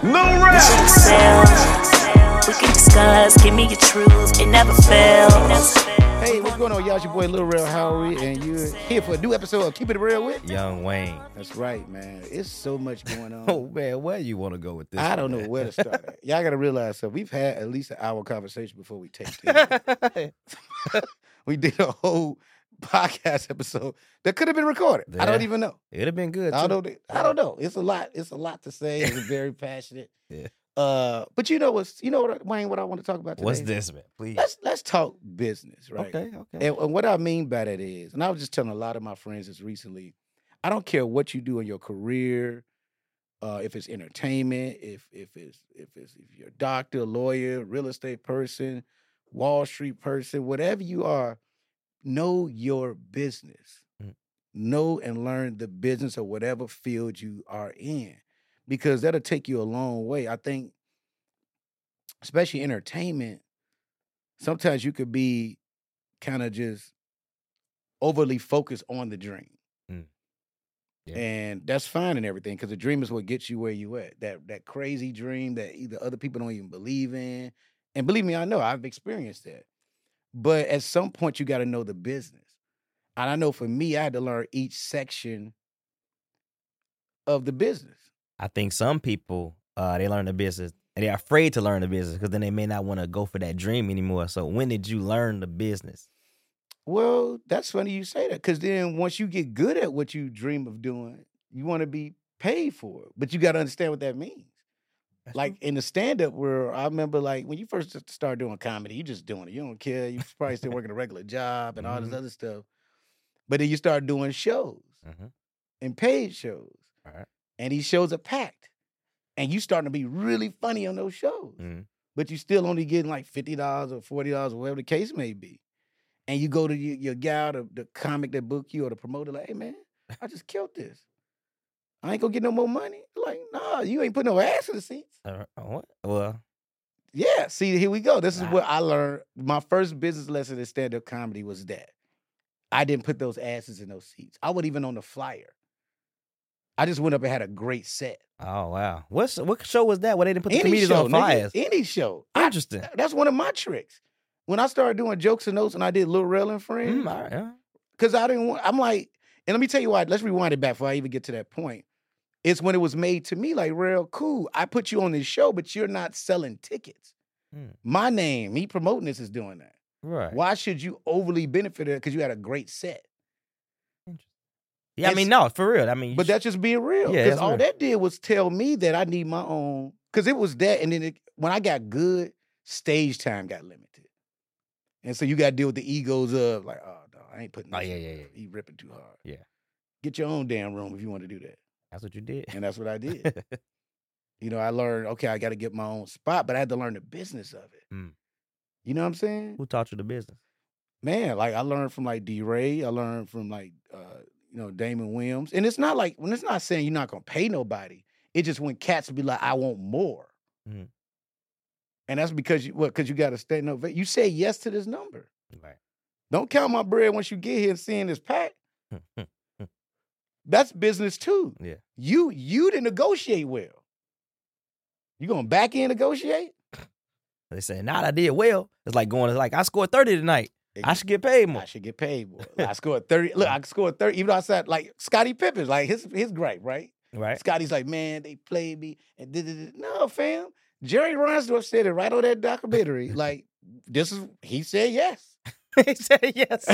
We can discuss, give me your truths, it never fails. Hey, what's going on, y'all? It's your boy Lil Rel Howery, and you're here for a new episode of Keep It Real with. Young Wayne. That's right, man. It's so much going on. Oh man, where you want to go with this? I don't one, know where to start. at. Y'all got to realize so we've had at least an hour conversation before we taped it. we did a whole podcast episode that could have been recorded. I don't even know. It'd have been good. I don't. I don't know. It's a lot. It's a lot to say. It's very passionate. Yeah. Uh, but you know what's you know what Wayne? What I want to talk about today? What's this, man? Please. Let's let's talk business, right? Okay, okay. And, and what I mean by that is, and I was just telling a lot of my friends this recently, I don't care what you do in your career, uh, if it's entertainment, if if it's if it's if you're a doctor, lawyer, real estate person, Wall Street person, whatever you are, know your business. Mm. Know and learn the business of whatever field you are in. Because that'll take you a long way. I think, especially entertainment, sometimes you could be kind of just overly focused on the dream. Mm. Yeah. And that's fine and everything because the dream is what gets you where you at. That that crazy dream that either other people don't even believe in. And believe me, I know I've experienced that. But at some point you got to know the business. And I know for me, I had to learn each section of the business. I think some people uh they learn the business and they're afraid to learn the business because then they may not want to go for that dream anymore. So when did you learn the business? Well, that's funny you say that because then once you get good at what you dream of doing, you want to be paid for it. But you got to understand what that means. That's Like in the stand up world, I remember like when you first start doing comedy, you just doing it. You don't care. You probably still working a regular job and all this Mhm. other stuff. But then you start doing shows Mhm. and paid shows. All right. And these shows are packed. And you starting to be really funny on those shows. Mhm. But you still only getting like $50 or $40 or whatever the case may be. And you go to your, your gal, the, the comic that booked you or the promoter, like, hey man, I just killed this. I ain't gonna get no more money. Like, nah, you ain't put no ass in the seats. Uh, what? Well, Yeah, see, here we go. This is Nah. what I learned. My first business lesson in stand-up comedy was that I didn't put those asses in those seats. I wasn't even on the flyer. I just went up and had a great set. oh wow. What's what show was that? Where they didn't put the Any comedians show, on flyers? any show. I- Interesting. that's one of my tricks. When I started doing jokes and notes and I did Lil Rel and Friends, Mm, all right, because I didn't want. I'm like, and let me tell you why. Let's rewind it back before I even get to that point. It's when it was made to me like, real cool. I put you on this show, but you're not selling tickets. Hmm. My name, me promoting this, is doing that. Right. Why should you overly benefit it? Because you had a great set. Yeah, I mean, no, for real. I mean, But sh- that's just being real. Yeah, Because all real. that did was tell me that I need my own. Because it was that, and then it, when I got good, stage time got limited, and so you got to deal with the egos of like, oh no, I ain't putting. Oh, yeah, yeah, yeah. He ripping too hard. Yeah. Get your own damn room if you want to do that, that's what you did. and that's what I did. you know, I learned. Okay, I got to get my own spot, but I had to learn the business of it. Mm. You know what I'm saying? Who taught you the business? man, like I learned from like DeRay, I learned from like uh, you know, Damon Williams. And it's not like when it's not saying you're not gonna pay nobody, it just when cats be like, I want more. Mhm. And that's because you what, because you gotta stay no you say yes to this number. Right. Don't count my bread once you get here and seeing this pack. That's business too. yeah. You you didn't negotiate well. You gonna back in negotiate? They say, not I did well. It's like going, it's like, I scored 30 tonight. I should get paid more. I should get paid more. I scored 30. Look, I mm. scored 30, even though I said like Scottie Pippen's like his his gripe, right? Right. Scotty's like, man, they played me and did it. No, fam. Jerry Reinsdorf said it right on that documentary. like this is he said yes. he said yes.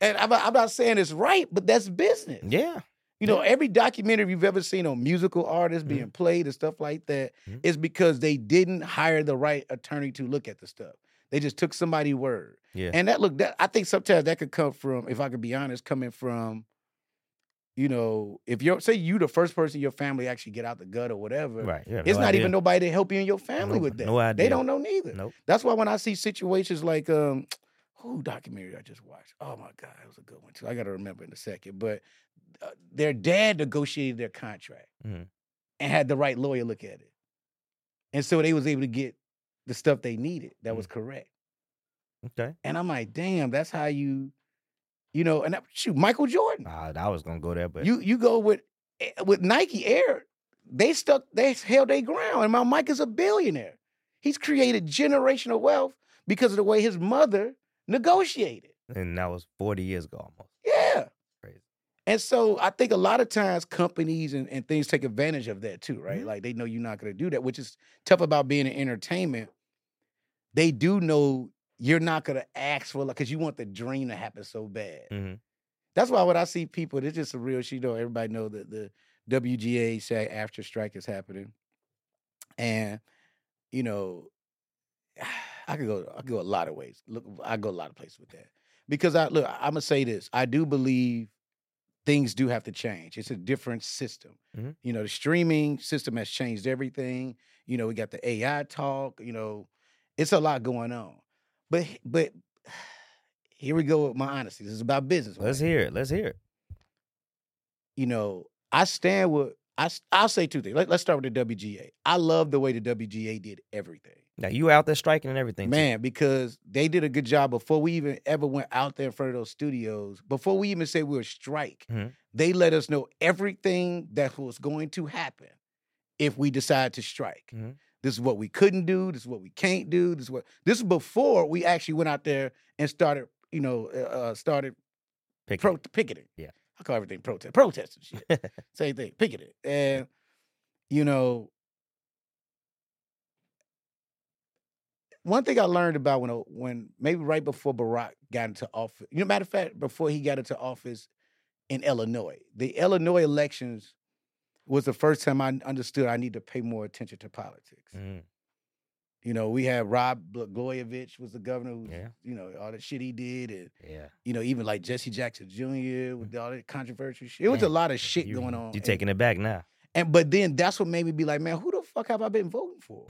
And I'm, I'm not saying it's right, but that's business. yeah. You know, every documentary you've ever seen on musical artists Mm-hmm. being played and stuff like that is Mhm. because they didn't hire the right attorney to look at the stuff. They just took somebody's word. Yeah. And that look that I think sometimes that could come from, if I could be honest, coming from, you know, if you're say you the first person in your family actually get out the gut or whatever, right. Have it's no not idea. even nobody to help you in your family No- with that. no idea. They don't know neither. Nope. That's why when I see situations like um who documentary I just watched. Oh my God, it was a good one too. I gotta remember in a second. But uh, their dad negotiated their contract Mhm. and had the right lawyer look at it. And so they was able to get the stuff they needed that Mm. was correct. Okay. And I'm like, damn, that's how you, you know, and that, shoot, Michael Jordan. Ah, I was gonna go there, but You you go with eh, with Nike Air, they stuck, they held their ground. And my Mike is a billionaire. He's created generational wealth because of the way his mother negotiated. and that was 40 years ago almost. Yeah. Crazy. And so I think a lot of times companies and, and things take advantage of that too, right? Mhm. Like they know you're not gonna do that, which is tough about being in entertainment. They do know you're not gonna ask for like because you want the dream to happen so bad. hmm That's why when I see people, it's just a real shit. You know, everybody know that the WGA SAG AFTRA strike is happening, and you know, I could go, I could go a lot of ways. Look, I go a lot of places with that because I look. I'm gonna say this. I do believe things do have to change. It's a different system. Mhm. You know, the streaming system has changed everything. You know, we got the AI talk. You know, it's a lot going on. But but here we go with my honesty. This is about business. Let's right? hear it. Let's hear it. you know, I stand with I I'll say two things. Let, us start with the WGA. I love the way the WGA did everything. Now you out there striking and everything. too. Man, because they did a good job before we even ever went out there in front of those studios, before we even said we were strike, Mhm. they let us know everything that was going to happen if we decide to strike. Mhm. This is what we couldn't do, this is what we can't do, this is what this is before we actually went out there and started, you know, uh, uh, started Pick pro- picketing. Yeah. I call everything protest. Protest and shit. Same thing. Picketing. And you know, one thing I learned about when when maybe right before Barack got into office, you know, matter of fact, before he got into office in Illinois, the Illinois elections was the first time I understood I need to pay more attention to politics. Mhm. You know, we had Rod Blagojevich was the governor who, Yeah. you know, all the shit he did, and Yeah. you know, even like Jesse Jackson Jr. with all that controversial shit. It was a lot of shit you, going on. You're taking it back now? and but then that's what made me be like, man, who the fuck have I been voting for?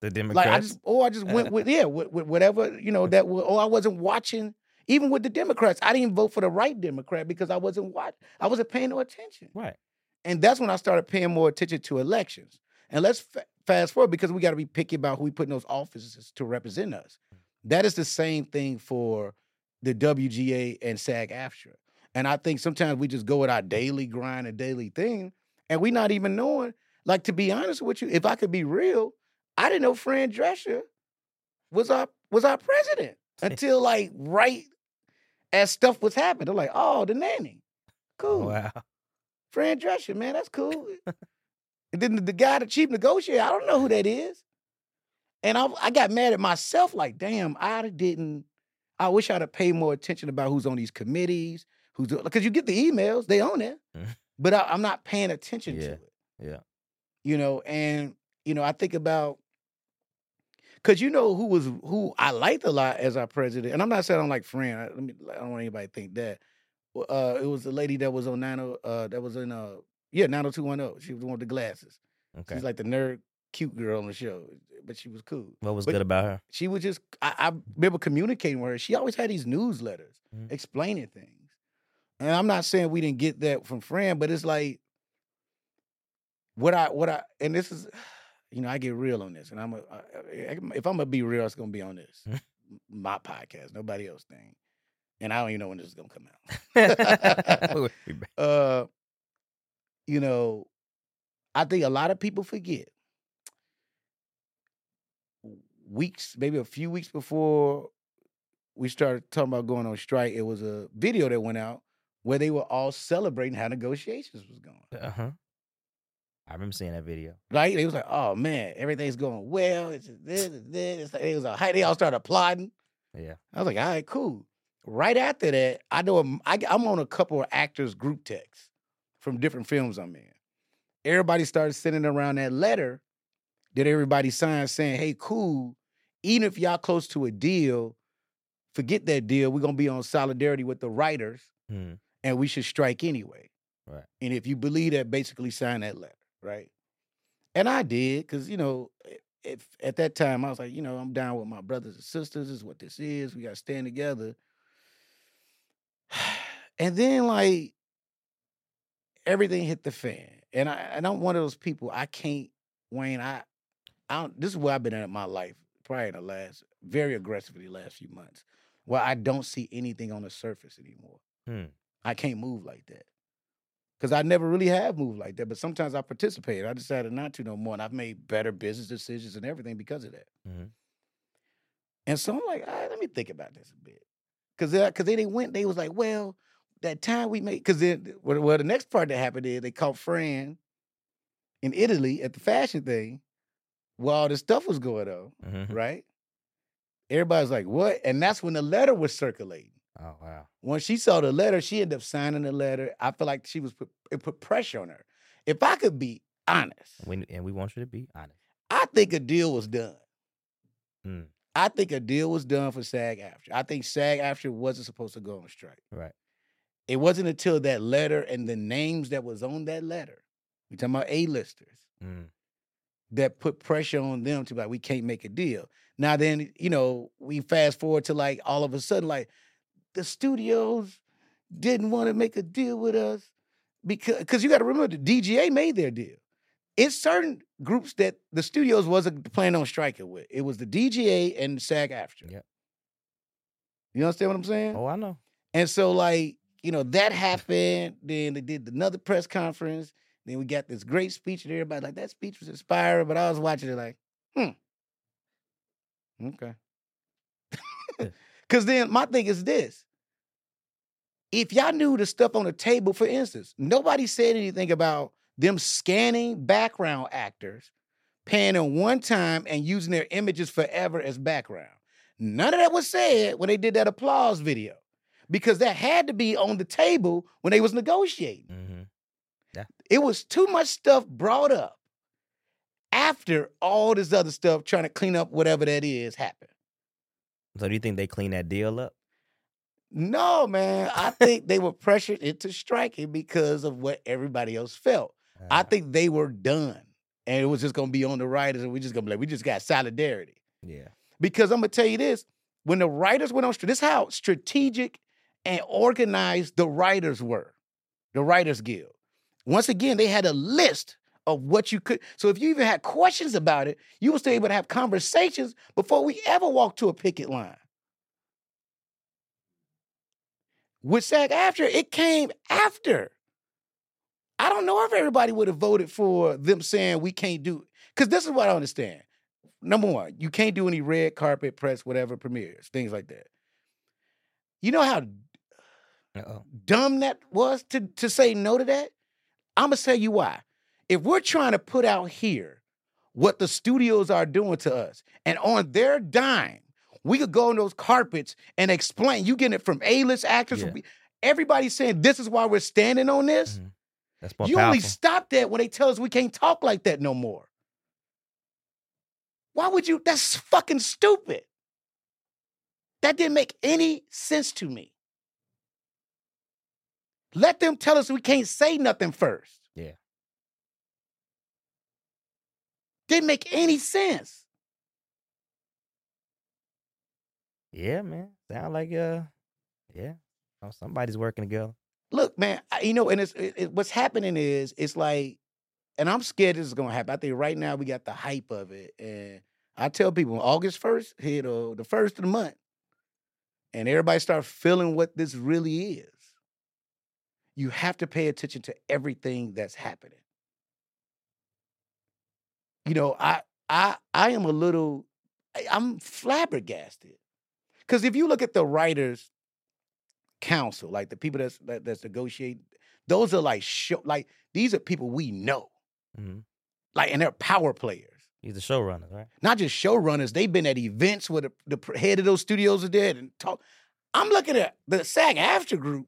The Democrats. Like I just, or I just uh, went with yeah, with, with whatever you know that. wa- Or I wasn't watching. Even with the Democrats, I didn't vote for the right Democrat because I wasn't watch. I wasn't paying no attention. right. And that's when I started paying more attention to elections. And let's fa- fast forward because we got to be picky about who we put in those offices to represent us. That is the same thing for the WGA and SAG AFTRA. And I think sometimes we just go with our daily grind and daily thing, and we not even knowing. Like to be honest with you, if I could be real, I didn't know Fran Drescher was our was our president until like right as stuff was happening. I'm like, oh, the nanny, cool. Wow. Fran Drescher, man, that's cool. and then the, guy, the chief negotiator, I don't know who that is. And I, I got mad at myself, like, damn, I didn't. I wish I'd have paid more attention about who's on these committees, who's because you get the emails, they own it, Mhm. but I, I'm not paying attention to it. yeah. You know, and you know, I think about because you know who was who I liked a lot as our president, and I'm not saying I'm like Fran. I, let me, I don't want anybody to think that. Uh, it was the lady that was on 90, uh, that was in uh, yeah, 90210. She was the one with the glasses. Okay. She's like the nerd, cute girl on the show, but she was cool. what was but- good about her? She was just, I, I remember communicating with her. She always had these newsletters Mhm. explaining things. And I'm not saying we didn't get that from Fran, but it's like what I, what I, and this is, you know, I get real on this. And I'm, a, I, if I'm gonna be real, it's gonna be on this, Mhm. my podcast, nobody else thing. And I don't even know when this is gonna come out. We'll be back. uh, you know, I think a lot of people forget. Weeks, maybe a few weeks before we started talking about going on strike, it was a video that went out where they were all celebrating how negotiations was going. uh-huh. I remember seeing that video. Right? They was like, oh man, everything's going well. It's just this, it's this. It's like, it was a hype. They all started applauding. Yeah. I was like, all right, cool. Right after that, I know I'm, I, am on a couple of actors group texts from different films I'm in. Everybody started sending around that letter that everybody signed saying, hey, cool, even if y'all close to a deal, forget that deal. We're gonna be on solidarity with the writers Hmm. and we should strike anyway. Right. And if you believe that, basically sign that letter, right? And I did, because you know, if at that time I was like, you know, I'm down with my brothers and sisters. This is what this is. We gotta stand together. And then like everything hit the fan. And I and I'm one of those people, I can't, Wayne, I I don't this is where I've been at in my life, probably in the last very aggressively last few months, where I don't see anything on the surface anymore. Hmm. I can't move like that. Cause I never really have moved like that, but sometimes I participate. I decided not to no more, and I've made better business decisions and everything because of that. Mhm. And so I'm like, all right, let me think about this a bit. Cause they, cause then they went, they was like, well, that time we made, cause then, well, well, the next part that happened is they caught Fran in Italy at the fashion thing while all this stuff was going on, Mhm. right? Everybody's like, what? And that's when the letter was circulating. Oh wow. When she saw the letter, she ended up signing the letter. I feel like she was put, it put pressure on her. If I could be honest, We, and we want you to be honest. I think a deal was done. Hmm. I think a deal was done for SAG AFTRA. I think SAG AFTRA wasn't supposed to go on strike. Right. It wasn't until that letter and the names that was on that letter, we talking about A-listers, Mm. that put pressure on them to be like, we can't make a deal. Now then, you know, we fast forward to like all of a sudden, like the studios didn't want to make a deal with us because because you got to remember the DGA made their deal. It's certain groups that the studios wasn't planning on striking with. It was the DGA and SAG AFTRA. Yep. You understand what I'm saying? Oh, I know. And so, like, you know, that happened. Then they did another press conference. Then we got this great speech, and everybody like that speech was inspiring. But I was watching it like, hmm, okay. Because then my thing is this: if y'all knew the stuff on the table, for instance, nobody said anything about them scanning background actors, paying them one time, and using their images forever as background. None of that was said when they did that applause video because that had to be on the table when they was negotiating. Mm-hmm. Yeah. It was too much stuff brought up after all this other stuff trying to clean up whatever that is happened. So do you think they clean that deal up? No, man. I think they were pressured into striking because of what everybody else felt. I Uh, think they were done. And it was just gonna be on the writers, and we just gonna be like, we just got solidarity. Yeah. Because I'm gonna tell you this: when the writers went on strike, this is how strategic and organized the writers were, the Writers Guild. Once again, they had a list of what you could. So if you even had questions about it, you were still able to have conversations before we ever walked to a picket line. With SAG AFTRA, it came after. I don't know if everybody would have voted for them saying we can't do because this is what I understand. Number one, you can't do any red carpet press, whatever premieres, things like that. You know how Uh-oh. dumb that was to, to say no to that? I'm gonna tell you why. If we're trying to put out here what the studios are doing to us, and on their dime, we could go on those carpets and explain. You getting it from A-list actors, Yeah. everybody saying this is why we're standing on this. Mhm. That's more You powerful. only stop that when they tell us we can't talk like that no more. Why would you? That's fucking stupid. That didn't make any sense to me. Let them tell us we can't say nothing first. Yeah. Didn't make any sense. yeah, man. Sound like uh, yeah. Oh, somebody's working together. Look, man, I- you know, and it's it, it- what's happening is it's like, and I'm scared this is gonna happen. I think right now we got the hype of it, and I tell people August first hit or the first of the month, and everybody start feeling what this really is. You have to pay attention to everything that's happening. You know, I I I am a little, I'm flabbergasted because if you look at the writers council, like the people that's that, that's negotiating, those are like show, like these are people we know. Mhm. Like, and they're power players. He's the showrunner, right? Not just showrunners. They've been at events where the, the head of those studios are there and talk. I'm looking at the SAG AFTRA group.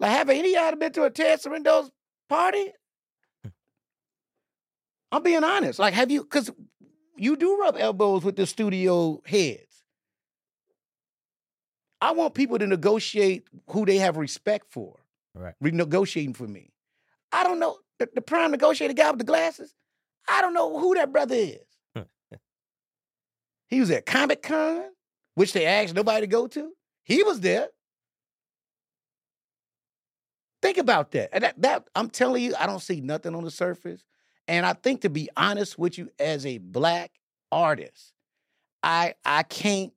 Like, have any of y'all been to a Ted Sarandos party? I'm being honest. Like, have you? Because you do rub elbows with the studio heads. I want people to negotiate who they have respect for. Right. Renegotiating for me. I don't know the, the prime negotiator guy with the glasses. I don't know who that brother is. he was at Comic Con, which they asked nobody to go to. He was there. Think about that. And that, that I'm telling you, I don't see nothing on the surface. And I think to be honest with you, as a black artist, I I can't,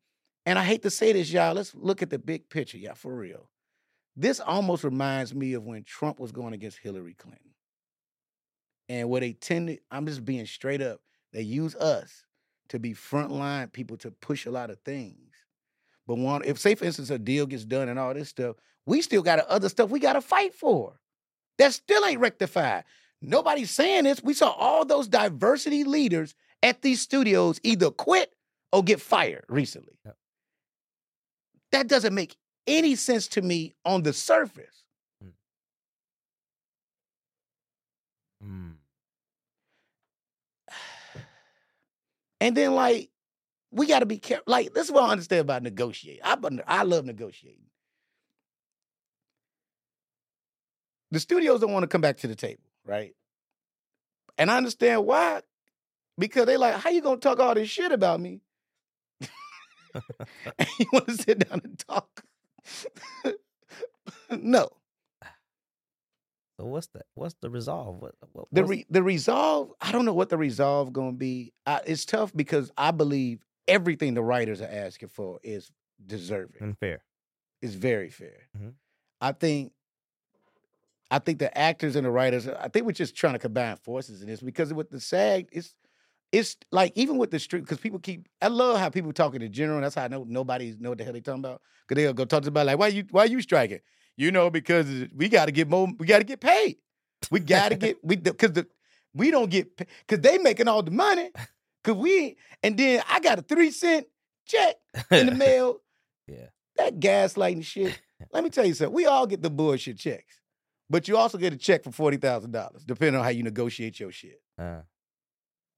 and I hate to say this, y'all. Let's look at the big picture, y'all, for real. This almost reminds me of when Trump was going against Hillary Clinton. And where they tended, I'm just being straight up, they use us to be frontline people to push a lot of things. But one, if say for instance a deal gets done and all this stuff, we still got other stuff we got to fight for. That still ain't rectified. Nobody's saying this. We saw all those diversity leaders at these studios either quit or get fired recently. Yep. That doesn't make any sense to me on the surface. Mm. And then like we got to be careful. Like this is what I understand about negotiating. I I love negotiating. The studios don't want to come back to the table, right? And I understand why. Because they like, how you gonna talk all this shit about me? and you want to sit down and talk? no. So what's the what's the resolve? What, what The re- the resolve, I don't know what the resolve gonna be. I, it's tough because I believe everything the writers are asking for is deserving. and fair? It's very fair. Mhm. I think I think the actors and the writers, uh, I think we're just trying to combine forces in this because with the SAG, it's it's like even with the street, because people keep I love how people talking in general, and that's how I know nobody know what the hell they talking about. Cause they'll go talk to somebody like, why you why you striking? You know, because we gotta get more, we gotta get paid. We gotta get we because the we don't get because they making all the money. Cause we and then I got a three cent check in the mail. Yeah. That gaslighting shit. Let me tell you something. We all get the bullshit checks. But you also get a check for forty thousand dollars, depending on how you negotiate your shit. Uh,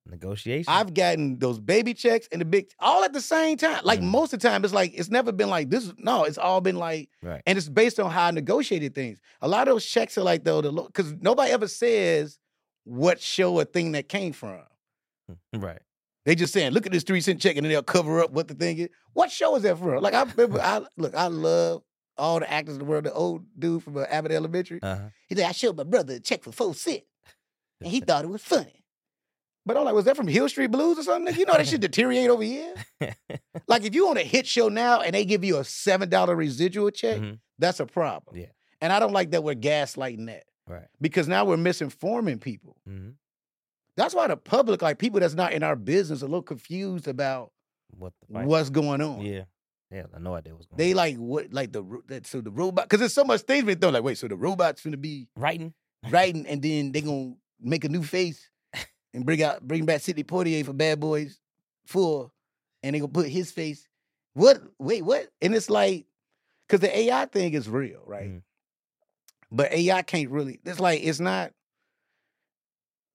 negotiation. I've gotten those baby checks and the big all at the same time. Like Mm. most of the time, it's like it's never been like this. No, it's all been like, right. and it's based on how I negotiated things. A lot of those checks are like though, the because nobody ever says what show or thing that came from. right. They just saying, look at this three cent check, and then they'll cover up what the thing is. What show is that from? Like I remember, I look, I love all the actors in the world. The old dude from uh, Abbott Elementary, Uh huh. he said, I showed my brother a check for four cent, and he thought it was funny. But I'm like, was that from Hill Street Blues or something? You know that shit deteriorate over here. Like if you on a hit show now and they give you a seven dollar residual check, Mhm. that's a problem. Yeah. And I don't like that we're gaslighting that Right. because now we're misinforming people. hmm That's why the public, like people that's not in our business, are a little confused about What what's going on. Yeah. Yeah. I no idea what's going on. They like what like the ro- that so the robot because there's so much things being thrown. Like, wait, so the robot's gonna be writing. writing and then they gonna make a new face and bring out bring back Sidney Poitier for Bad Boys Four, and they gonna put his face. What? Wait, what? And it's like because the AI thing is real, right? Mhm. But AI can't really. It's like it's not.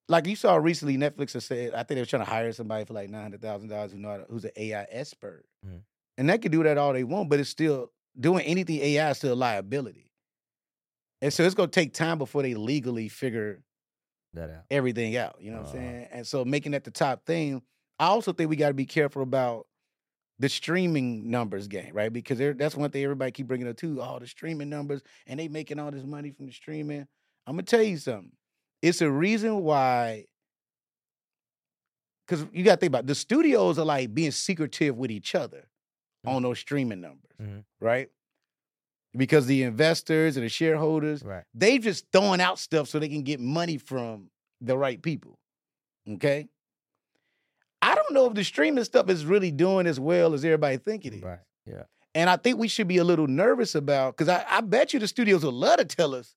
Like you saw recently, Netflix has said, I think they were trying to hire somebody for like nine hundred thousand dollars who know to- who's an AI expert, Mhm. And they can do that all they want, but it's still doing anything AI is still a liability, and so it's gonna take time before they legally figure That out. everything out. You know what I'm Uh-huh. saying? And so making that the top thing, I also think we got to be careful about the streaming numbers game, right? Because that's one thing everybody keep bringing up too. All the streaming numbers, and they making all this money from the streaming. I'm gonna tell you something. It's a reason why. Because you got to think about it. the studios are like being secretive with each other on those streaming numbers, Mhm. right? Because the investors and the shareholders, Right. they just throwing out stuff so they can get money from the right people. Okay. I don't know if the streaming stuff is really doing as well as everybody think it is. Right. Yeah. And I think we should be a little nervous about because I, I bet you the studios would love to tell us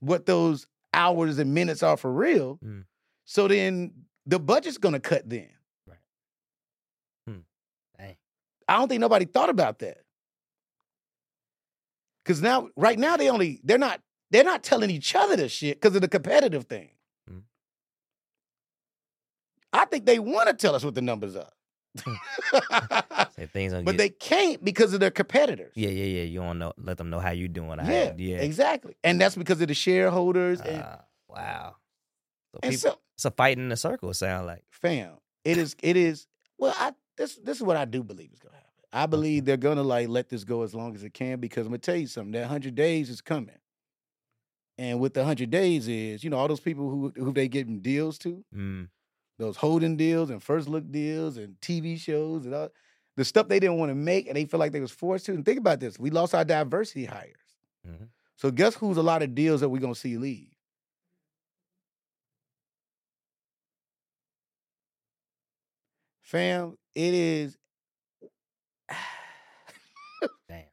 what those hours and minutes are for real. Mm. So then the budget's gonna cut then. Dang. I don't think nobody thought about that. Cause now, right now, they only they're not they're not telling each other this shit because of the competitive thing. Mm. I think they want to tell us what the numbers are. Things but get, they can't because of their competitors. Yeah, yeah, yeah. You don't know. Let them know how you're doing. yeah, yeah. exactly. And that's because of the shareholders and, Ah, wow. So and people, so it's a fight in the circle. Sound like. fam, it is it is well, I this this is what I do believe is gonna happen. I believe they're gonna like let this go as long as it can because I'm gonna tell you something. That hundred days is coming. And with the hundred days is, you know, all those people who who they getting deals to, Mm, those holding deals and first look deals and TV shows and all the stuff they didn't want to make and they feel like they was forced to. And think about this: we lost our diversity hires. mhm. So guess who's a lot of deals that we're gonna see leave? Fam, it is Damn.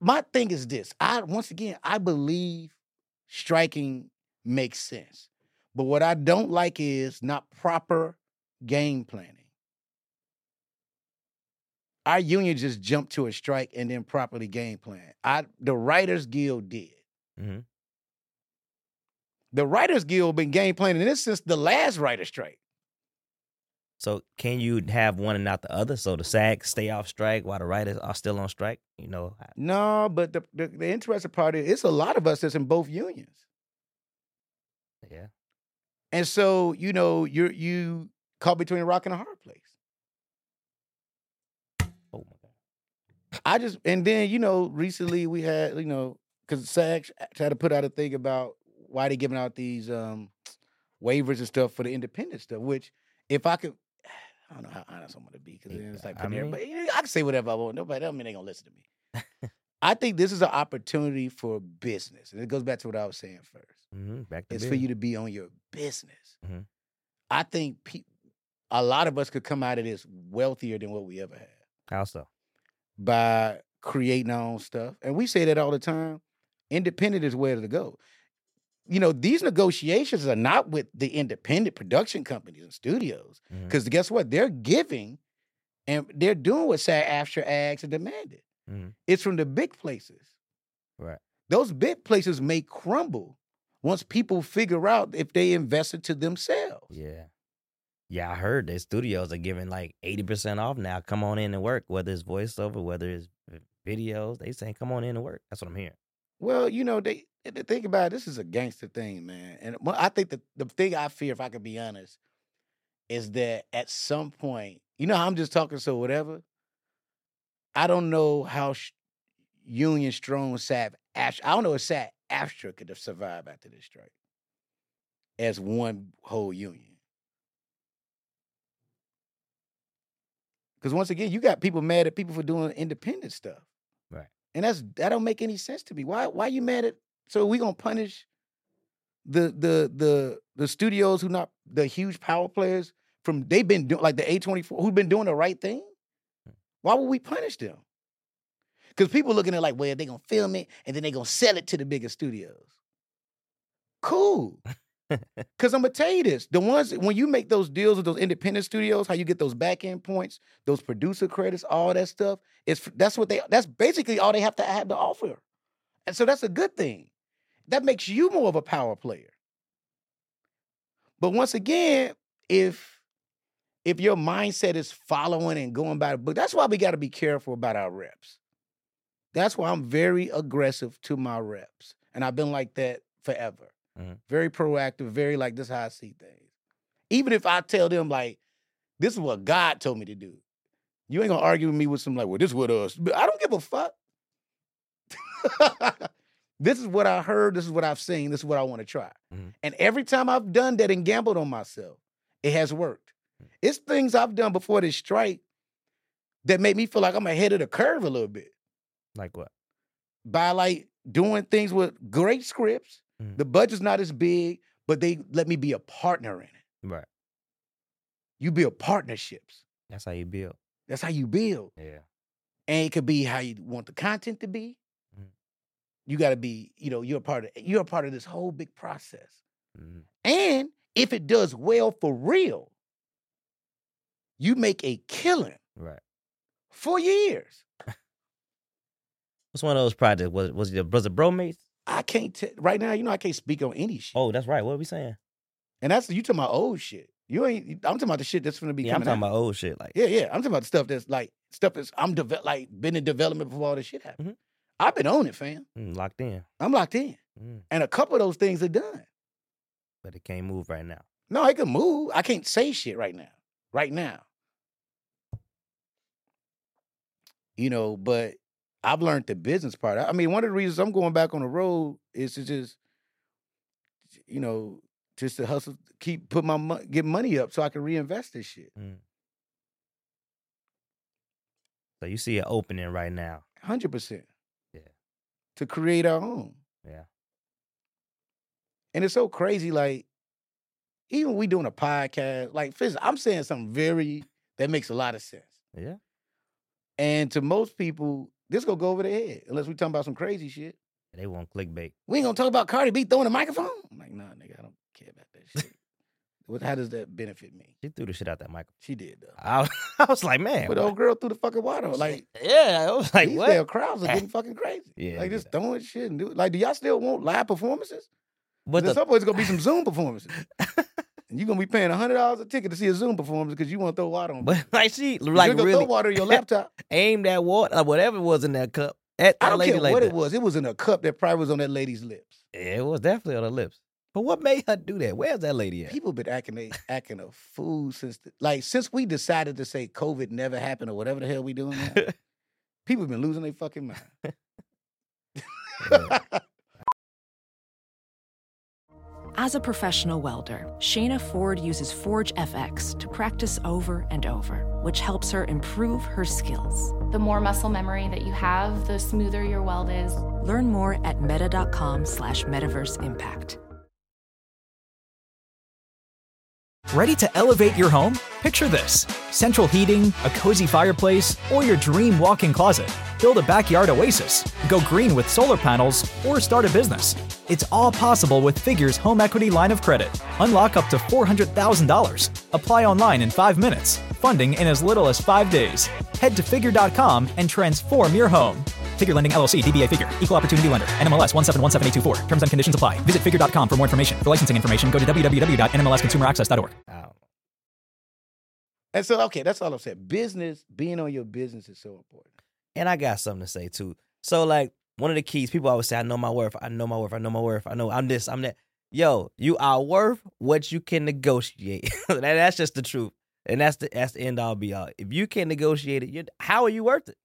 my thing is this. I once again I believe striking makes sense. But what I don't like is not proper game planning. Our union just jumped to a strike and then properly game plan. I the Writers Guild did. Mhm. The Writers Guild been game planning this since the last writer strike. So can you have one and not the other? So the SAG stay off strike while the writers are still on strike. You know. No, but the, the, the interesting part is it's a lot of us that's in both unions. Yeah. And so, you know, you're you caught between a rock and a hard place. Oh my god. I just and then you know recently we had you know because SAG had to put out a thing about why they giving out these um waivers and stuff for the independent stuff. Which if I could, I don't know how honest I'm gonna be because Yeah, it's like I mean- everybody. I can say whatever I want. Nobody, that don't mean they gonna listen to me. I think this is an opportunity for business, and it goes back to what I was saying first. hmm Back to It's for you to be on your business. Mhm. I think pe- a lot of us could come out of this wealthier than what we ever had How so? by creating our own stuff. And we say that all the time. Independent is where to go. You know, these negotiations are not with the independent production companies and studios. Because guess what? They're giving and they're doing what SAG AFTRA asked and demanded. Mhm. It's from the big places. Right. Those big places may crumble once people figure out if they invest to themselves. Yeah. Yeah, I heard that studios are giving like 80% off now. Come on in and work, whether it's voiceover, whether it's videos. They saying come on in and work. That's what I'm hearing. Well, you know, they, eh, they think about it, this is a gangster thing, man. And I think that the thing I fear, if I could be honest, is that at some point, you know, I'm just talking so whatever. I don't know how sh- Union Strong SAG AFTRA, I don't know if SAG AFTRA could have survived after this strike as one whole union. Because once again, you got people mad at people for doing independent stuff. And that's that don't make any sense to me. Why why you mad at so we gonna punish the the the the studios who not the huge power players from they've been doing like the A24 who've been doing the right thing? Why would we punish them? Because people looking at like, well, they're gonna film it and then they're gonna sell it to the bigger studios. Cool. Cause I'm gonna tell you this: the ones when you make those deals with those independent studios, how you get those back end points, those producer credits, all that stuff, it's that's what they that's basically all they have to have to offer, and so that's a good thing. That makes you more of a power player. But once again, if if your mindset is following and going by the book, that's why we got to be careful about our reps. That's why I'm very aggressive to my reps, and I've been like that forever Mhm. very proactive, very like this is how I see things. Even if I tell them like this is what God told me to do, you ain't gonna argue with me with some like, well, this is what us. But I don't give a fuck. this is what I heard. This is what I've seen. This is what I want to try. Mhm. And every time I've done that and gambled on myself, it has worked. It's things I've done before this strike that made me feel like I'm ahead of the curve a little bit Like what? by like doing things with great scripts. Mhm. The budget's not as big, but they let me be a partner in it. Right. You build partnerships. That's how you build. That's how you build. Yeah. And it could be how you want the content to be. Mhm. you got to be, you know, you're a part of you're a part of this whole big process. Mhm. And if it does well for real, you make a killing Right. for years. What's one of those projects? Was was it was it Bromates? I can't tell right now. You know, I can't speak on any shit. Oh, that's right. What are we saying? And that's you talking about old shit. You ain't. I'm talking about the shit that's gonna be Yeah, I'm talking out. about old shit. Like Yeah, yeah. I'm talking about the stuff that's like stuff that's I'm like been in development before all this shit happened. Mhm. I've been on it, fam. mm, locked in, I'm locked in, Mm, and a couple of those things are done. but it can't move right now. No, I can move. I can't say shit right now. Right now. You know, but I've learned the business part. I mean, one of the reasons I'm going back on the road is to just, you know, just to hustle, keep put my mo- get money up so I can reinvest this shit. Mm. So you see an opening right now. Hundred percent. Yeah. To create our own. Yeah. And it's so crazy, like, even we doing a podcast, like phys- I'm saying something very that makes a lot of sense. Yeah. And to most people, this gonna go over their head unless we talking about some crazy shit. They want clickbait. We ain't gonna talk about Cardi B throwing a microphone. I'm like, nah, nigga, I don't care about that shit. what? How does that benefit me? She threw the shit out that mic. She did though. I, was- I was like, man. But the old girl threw the fucking water. Like yeah, I was like, these what? damn crowds are getting fucking crazy. Yeah, like just throwing shit and do like. Do y'all still want live performances? But But at the, some point, it's gonna be some Zoom performances, you're gonna be paying hundred dollars a ticket to see a Zoom performance because you want to throw water on. but like she like gonna really throw water in your laptop. aimed that water, or whatever was in that cup at I don't lady care like what that. it was. It was in a cup that probably was on that lady's lips. Yeah, it was definitely on her lips. But what made her do that? Where's that lady at? People been acting they acting a fool since the, like since we decided to say COVID never happened or whatever the hell we doing now. people been losing their fucking mind. As a professional welder, Shayna Ford uses Forge FX to practice over and over, which helps her improve her skills. The more muscle memory that you have, the smoother your weld is. Learn more at meta.com slash metaverse impact. Ready to elevate your home? Picture this central heating, a cozy fireplace, or your dream walk in closet. Build a backyard oasis, go green with solar panels, or start a business. It's all possible with Figure's home equity line of credit. Unlock up to $400,000. Apply online in five minutes. Funding in as little as five days. Head to figure.com and transform your home. Figure Lending LLC, DBA Figure, Equal Opportunity Lender, NMLS 1717824. Terms and conditions apply. Visit figure.com for more information. For licensing information, go to www.nmlsconsumeraccess.org. And so okay, that's all I'm saying. Business, being on your business is so important. And I got something to say too. So like one of the keys, people always say, I know my worth, I know my worth, I know my worth, I know I'm this, I'm that. Yo, you are worth what you can negotiate. That- that's just the truth. And that's the that's the end all be all. If you can negotiate it, how are you worth it?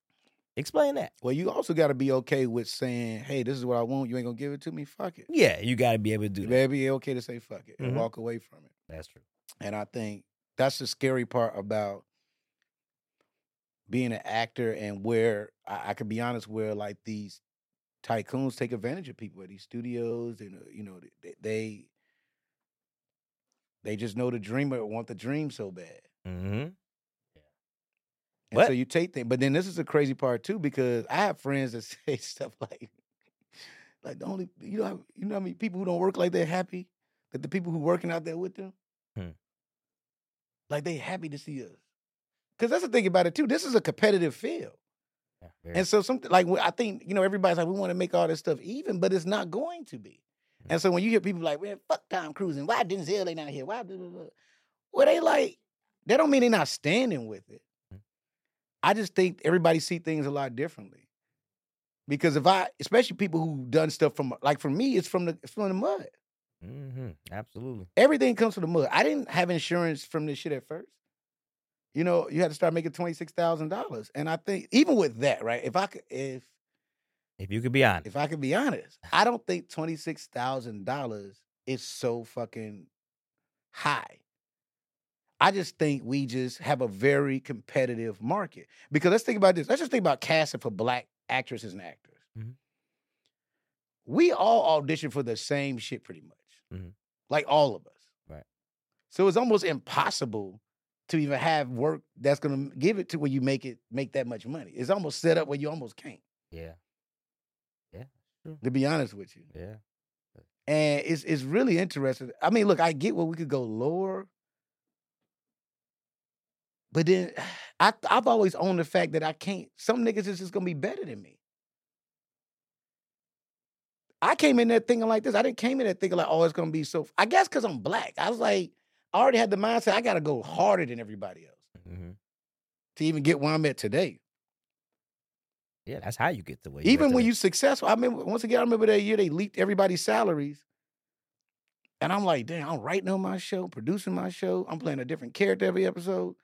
Explain that. Well, you also got to be okay with saying, "Hey, this is what I want. You ain't gonna give it to me. Fuck it." Yeah, you gotta be able to do You that. better be okay to say "fuck it" and Mhm. walk away from it. That's true. And I think that's the scary part about being an actor and where I, I can be honest, where like these tycoons take advantage of people at these studios, and uh, you know they, they they just know the dreamer want the dream so bad. Mm-hmm. And What? so you take things, but then this is the crazy part too, because I have friends that say stuff like, like the only you know you know I mean people who don't work like they're happy that the people who working out there with them, Hmm. like they happy to see us. Because that's the thing about it too. This is a competitive field, Yeah, and so something like I think you know everybody's like we want to make all this stuff even, but it's not going to be. Hmm. And so when you hear people like, "Man, fuck Tom Cruise and why Denzel they not here? Why?" Blah, blah, blah. Well, they like that don't mean they're not standing with it. Hmm. I just think everybody see things a lot differently. Because if I, especially people who done stuff from like for me, it's from the it's from the mud. mm-hmm. Absolutely. Everything comes from the mud. I didn't have insurance from this shit at first. You know, you had to start making twenty six thousand dollars, and I think even with that, right? If I could, if If you could be honest. if I could be honest, I don't think twenty six thousand dollars is so fucking high. I just think we just have a very competitive market. Because let's think about this. Let's just think about casting for black actresses and actors. Mhm. We all audition for the same shit pretty much. Mhm. Like all of us. Right. So it's almost impossible to even have work that's gonna give it to where you make it make that much money. It's almost set up where you almost can't. yeah. Yeah. To be honest with you, Yeah. and it's it's really interesting. I mean, look, I get where we could go lower, but then I I've always owned the fact that I can't. Some niggas is just gonna be better than me. I came in there thinking like this. I didn't came in there thinking like, oh, it's gonna be so. I guess because I'm black, I was like, I already had the mindset I gotta go harder than everybody else hmm to even get where I'm at today. Yeah, that's how you get to where Even when you're successful, I remember once again, I remember that year they leaked everybody's salaries. And I'm like, damn, I'm writing on my show, producing my show. I'm playing a different character every episode.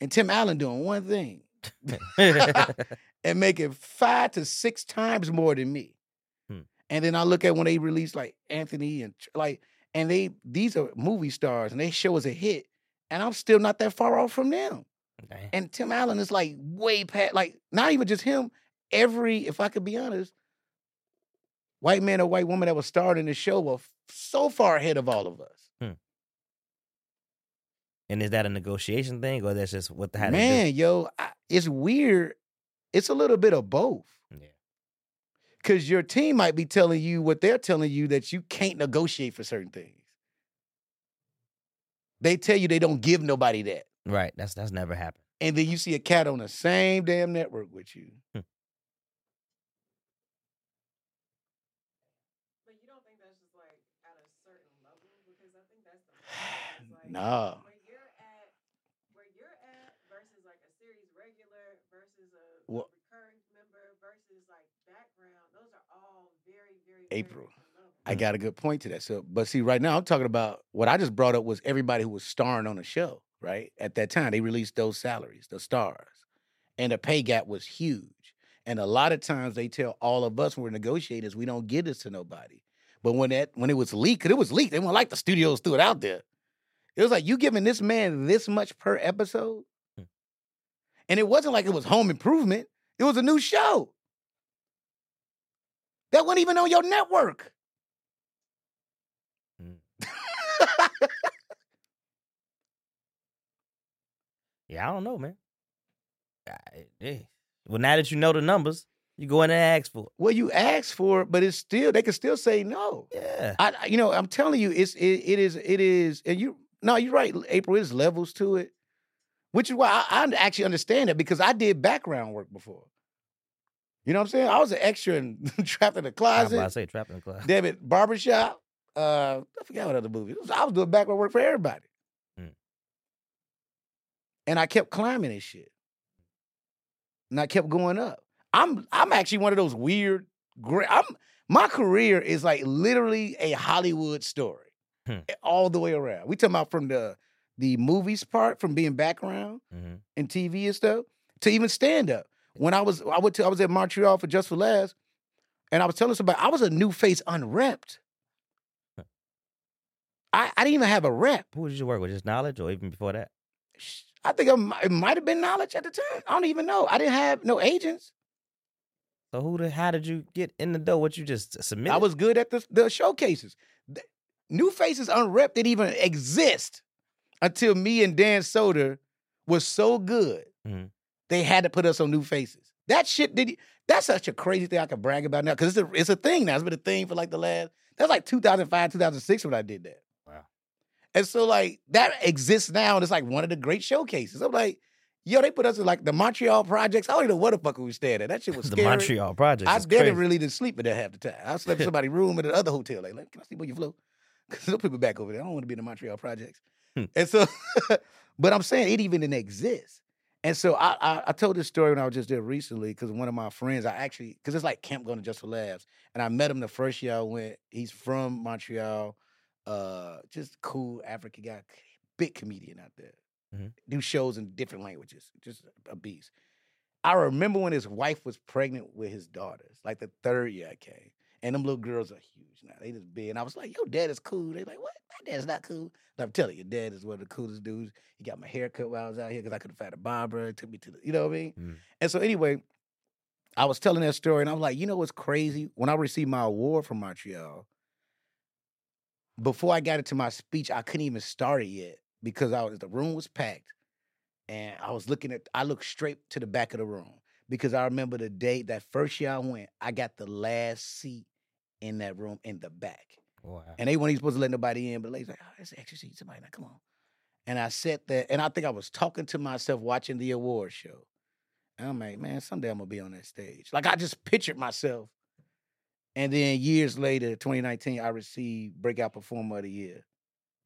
And Tim Allen doing one thing and making five to six times more than me. Hmm. And then I look at when they released like Anthony and like, and they these are movie stars and they show us a hit, and I'm still not that far off from them. Damn. And Tim Allen is like way past, like not even just him. Every, if I could be honest, white man or white woman that was starring in the show were so far ahead of all of us. Hmm. And is that a negotiation thing, or that's just what the Man, yo, I, it's weird. It's a little bit of both. Do? Yeah. Because your team might be telling you what they're telling you that you can't negotiate for certain things. They tell you they don't give nobody that. Right. That's that's never happened. And then you see a cat on the same damn network with you. Hmm. But you don't think that's just like at a certain level because I think that's the problem, is, like, Nah. Where you're at, where you're at versus like a series regular versus a, a Well- recurring member versus like background. Those are all very, very very April. I got a good point to that. So, but see, right now I'm talking about what I just brought up was everybody who was starring on the show, right? At that time, they released those salaries, the stars, and the pay gap was huge. And a lot of times they tell all of us when we're negotiators, we don't give this to nobody. But when that when it was leaked, 'cause it was leaked, they weren't like the studios threw it out there. It was like you giving this man this much per episode, Hmm. and it wasn't like it was Home Improvement. It was a new show that wasn't even on your network. Yeah, I don't know, man. Eh. Well, now that you know the numbers, you go in and ask for it. Well, you ask for it, but it's still they can still say no. Yeah. I, I- you know, I'm telling you, it's it, it is it is, and you no, you're right, April. There's levels to it, which is why I, I actually understand it because I did background work before. You know what I'm saying? I was an extra and trapped in the Closet. I was about to say trapped in the closet. damn it, barbershop. Uh, I forgot what other movie. Was- I was doing background work for everybody, Mm. and I kept climbing this shit, and I kept going up. I'm I'm actually one of those weird. Great. I'm my career is like literally a Hollywood story, Hmm. all the way around. We talking about from the the movies part, from being background hmm and TV and stuff, to even stand up. When I was I went to I was at Montreal for Just for Laughs, and I was telling somebody I was a new face unrepped. I, I didn't even have a rep. Who did you work with? Just knowledge, or even before that? I think I it might have been knowledge at the time. I don't even know. I didn't have no agents. So who? The, how did you get in the door? What you just submitted? I was good at the, the showcases. The- New Faces Unrepped didn't even exist until me and Dan Soder was so good. Mhm. They had to put us on New Faces. That shit did. You, That's such a crazy thing I can brag about now because it's a it's a thing now. It's been a thing for like the last. That's like 2005, 2006 when I did that. Wow. And so like that exists now, and it's like one of the great showcases. I'm like, yo, they put us in like the Montreal projects. I don't even know what the fuck we stayed at. That shit was the scary. Montreal project. I didn't really didn't sleep in there half the time. I slept in somebody's room at another hotel. Like, "Look, can I sleep on your floor? Because there's people back over there. I don't want to be in the Montreal projects. Hmm. And so, but I'm saying it even didn't exist. And so I, I I told this story when I was just there recently because one of my friends, I actually because it's like camp going to Just for Laughs, and I met him the first year I went. He's from Montreal, uh, just cool African guy, big comedian out there. Mhm. Do shows in different languages, just a beast. I remember when his wife was pregnant with his daughters, like the third year I came. And them little girls are huge now. They just big. And I was like, your dad is cool. They like, what? My dad's not cool. And I'm telling you, your dad is one of the coolest dudes. He got my hair cut while I was out here because I could have find a barber. It took me to the, you know what I mean? Mm. And so anyway, I was telling that story and I'm like, you know what's crazy? When I received my award from Montreal, before I got into my speech, I couldn't even start it yet because I was the room was packed. And I was looking at I looked straight to the back of the room because I remember the day that first year I went, I got the last seat in that room in the back. Wow. And they weren't even supposed to let nobody in, but the lady's like, oh, it's an extra seat. Somebody, now come on. And I sat there, and I think I was talking to myself watching the award show. And I'm like, man, someday I'm gonna be on that stage. Like I just pictured myself. And then years later, 2019, I received Breakout Performer of the Year.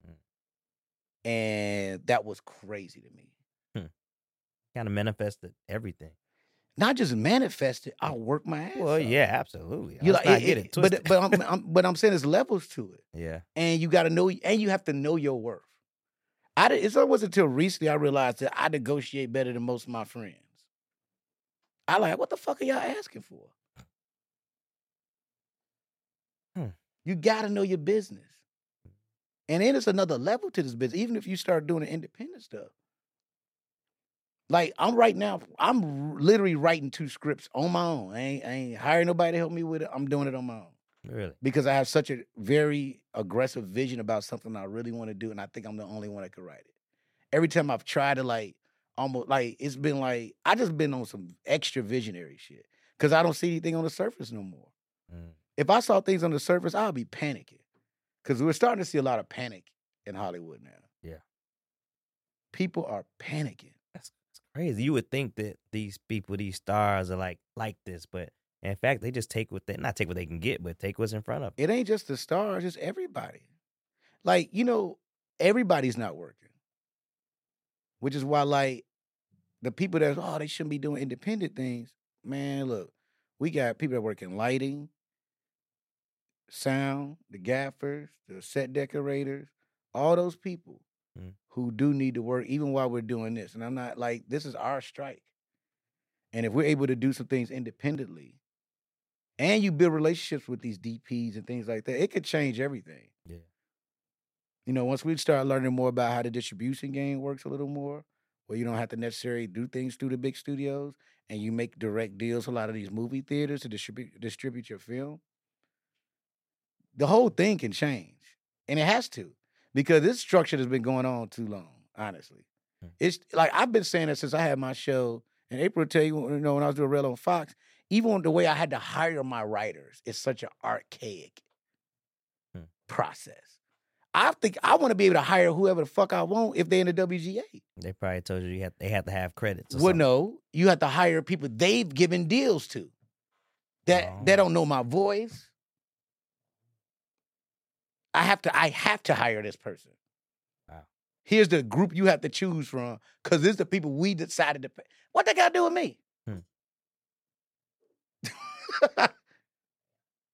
Hmm. And that was crazy to me. Hmm. Kind of manifested everything. Not just manifested, I work my ass. Well, off. yeah, absolutely. You like, not get it, but but I'm, I'm but I'm saying there's levels to it. yeah. and you got to know and you have to know your worth. I did, it wasn't until recently I realized that I negotiate better than most of my friends. I like, what the fuck are y'all asking for? Hmm. You got to know your business. And then it's another level to this business, even if you start doing the independent stuff. Like I'm right now, I'm literally writing two scripts on my own. I ain't, I ain't hiring nobody to help me with it. I'm doing it on my own Really. because I have such a very aggressive vision about something I really want to do, and I think I'm the only one that could write it. Every time I've tried to like almost like it's been like I just been on some extra visionary shit because I don't see anything on the surface no more. Mm. If I saw things on the surface, I'd be panicking because we're starting to see a lot of panic in Hollywood now. Yeah. people are panicking. Crazy. You would think that these people, these stars, are like like this, but in fact, they just take what they not take what they can get, but take what's in front of them. It ain't just the stars, it's everybody. Like, you know, everybody's not working. Which is why, like, the people that, oh, they shouldn't be doing independent things. Man, look, we got people that work in lighting, sound, the gaffers, the set decorators, all those people Mm. who do need to work even while we're doing this. And I'm not like, this is our strike. And if we're able to do some things independently, and you build relationships with these DPs and things like that, it could change everything. Yeah. You know, once we start learning more about how the distribution game works a little more, where you don't have to necessarily do things through the big studios and you make direct deals with a lot of these movie theaters to distribute distribute your film, the whole thing can change. And it has to. Because this structure has been going on too long, honestly. Mm. It's like I've been saying it since I had my show. And April tell you, you know, when I was doing Rel on Fox, even the way I had to hire my writers is such an archaic Hmm. process. I think I want to be able to hire whoever the fuck I want if they're in the WGA. They probably told you you had they had to have credits. Or Well, something. no, you have to hire people they've given deals to that they Oh. don't know my voice. I have to. I have to hire this person. Wow. Here's the group you have to choose from because this is the people we decided to pay. What they got to do with me? Hmm.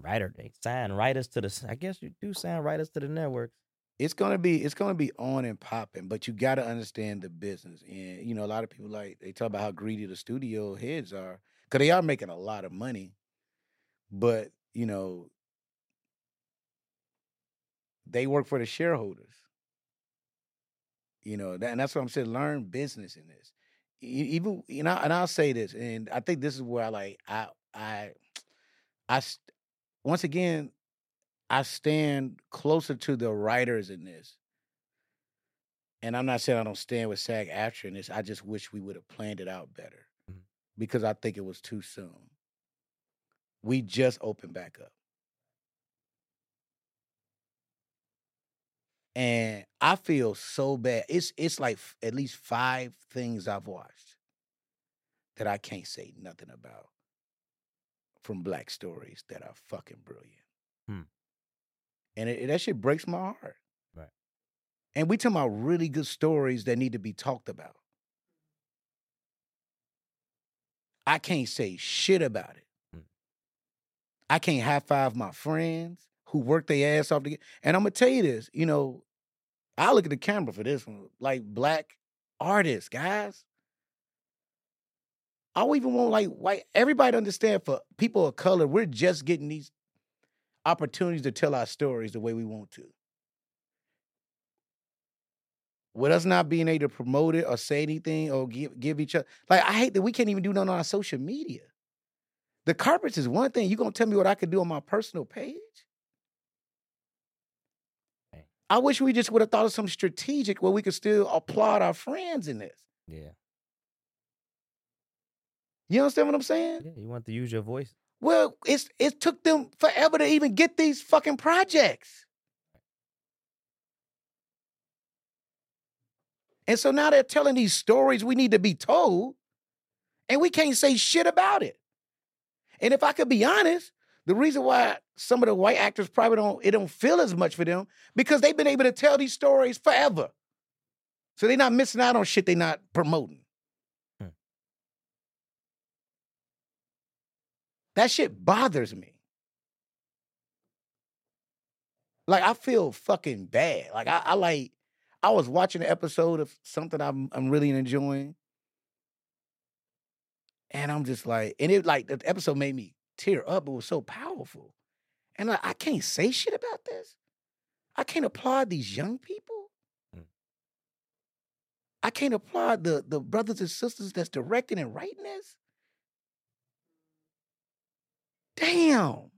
Writer, they sign writers to the. I guess you do sign writers to the networks. it's gonna be it's gonna be on and popping, but you got to understand the business. And you know, a lot of people like they talk about how greedy the studio heads are because they are making a lot of money, but you know, they work for the shareholders. You know, that, and that's what I'm saying. Learn business in this. Even you know, and I'll say this, and I think this is where I like I I I once again I stand closer to the writers in this. And I'm not saying I don't stand with SAG AFTRA in this. I just wish we would have planned it out better Mhm. because I think it was too soon. We just opened back up. And I feel so bad. It's it's like f- at least five things I've watched that I can't say nothing about from black stories that are fucking brilliant. Hmm. And it, that shit breaks my heart. Right. And we talking about really good stories that need to be talked about. I can't say shit about it. Hmm. I can't high five my friends who work their ass off to get. And I'm gonna tell you this, you know, I look at the camera for this one, like black artists, guys. I don't even want like white. Everybody understand for people of color, we're just getting these opportunities to tell our stories the way we want to. With us not being able to promote it or say anything or give give each other, like I hate that we can't even do nothing on our social media. The carpets is one thing. You gonna tell me what I could do on my personal page? I wish we just would have thought of some strategic where we could still applaud our friends in this. Yeah. You understand what I'm saying? Yeah. You want to use your voice. Well, it's it took them forever to even get these fucking projects. And so now they're telling these stories we need to be told, and we can't say shit about it. And if I could be honest, the reason why some of the white actors probably don't it don't feel as much for them because they've been able to tell these stories forever. So they're not missing out on shit they're not promoting. Hmm. That shit bothers me. Like I feel fucking bad. Like I, I like I was watching an episode of something I'm I'm really enjoying. And I'm just like, and it like the episode made me tear up. It was so powerful. And like, I can't say shit about this. I can't applaud these young people. Mm. I can't applaud the the brothers and sisters that's directing and writing this. Damn.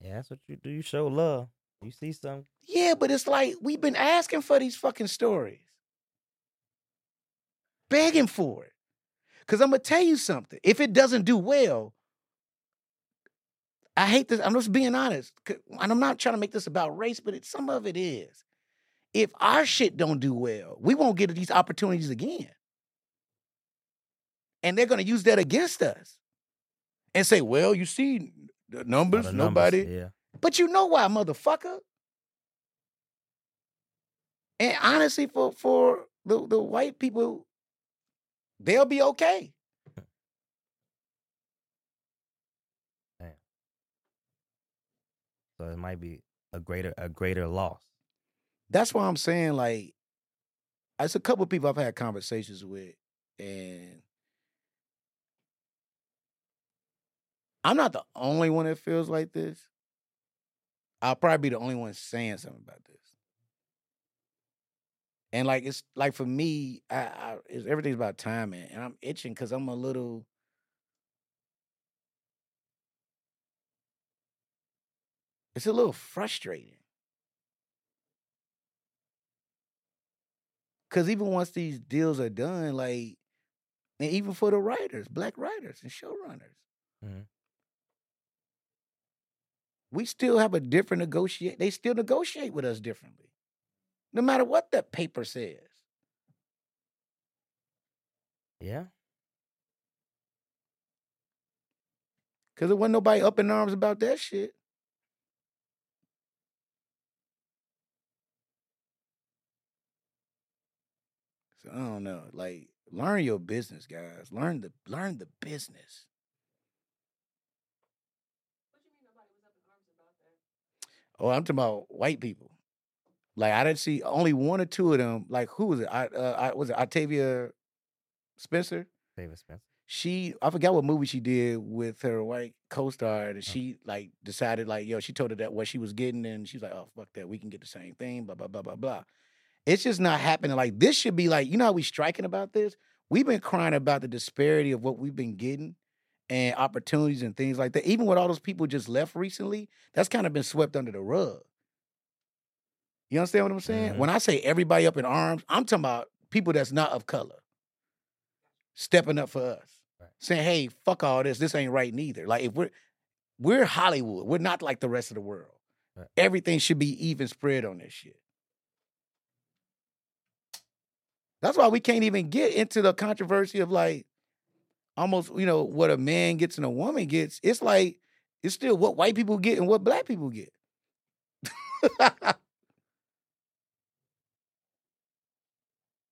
Yeah, that's what you do. You show love. You see something. Yeah, but it's like we've been asking for these fucking stories. Begging for it. Cause I'm gonna tell you something. If it doesn't do well, I hate this. I'm just being honest. And I'm not trying to make this about race, but it, some of it is. If our shit don't do well, we won't get these opportunities again. And they're gonna use that against us. And say, well, you see the numbers, the numbers, nobody. Yeah. But you know why, motherfucker. And honestly, for for the, the white people, they'll be okay. So it might be a greater a greater loss. That's why I'm saying, like, it's a couple people I've had conversations with, and I'm not the only one that feels like this. I'll probably be the only one saying something about this. And like it's like for me, I, I everything's about timing, and I'm itching because I'm a little. It's a little frustrating. Cause even once these deals are done, like, and even for the writers, black writers and showrunners, Mhm. we still have a different negotiate. They still negotiate with us differently, no matter what that paper says. Yeah. Cause there wasn't nobody up in arms about that shit. I don't know. Like, learn your business, guys. Learn the learn the business. Oh, I'm talking about white people. Like I didn't see only one or two of them. Like who was it? I, uh, I was it Octavia Spencer. David Spencer. She I forgot what movie she did with her white co-star, and she like decided like yo, she told her that what she was getting, and she was like, oh fuck that, we can get the same thing. Blah blah blah blah blah. It's just not happening. Like this should be like you know how we striking about this. We've been crying about the disparity of what we've been getting and opportunities and things like that. Even with all those people just left recently, that's kind of been swept under the rug. You understand what I'm saying? Mhm. When I say everybody up in arms, I'm talking about people that's not of color stepping up for us, Right. saying, "Hey, fuck all this. This ain't right neither." Like if we're we're Hollywood, we're not like the rest of the world. Right. Everything should be even spread on this shit. That's why we can't even get into the controversy of like almost, you know, what a man gets and a woman gets. It's like it's still what white people get and what black people get.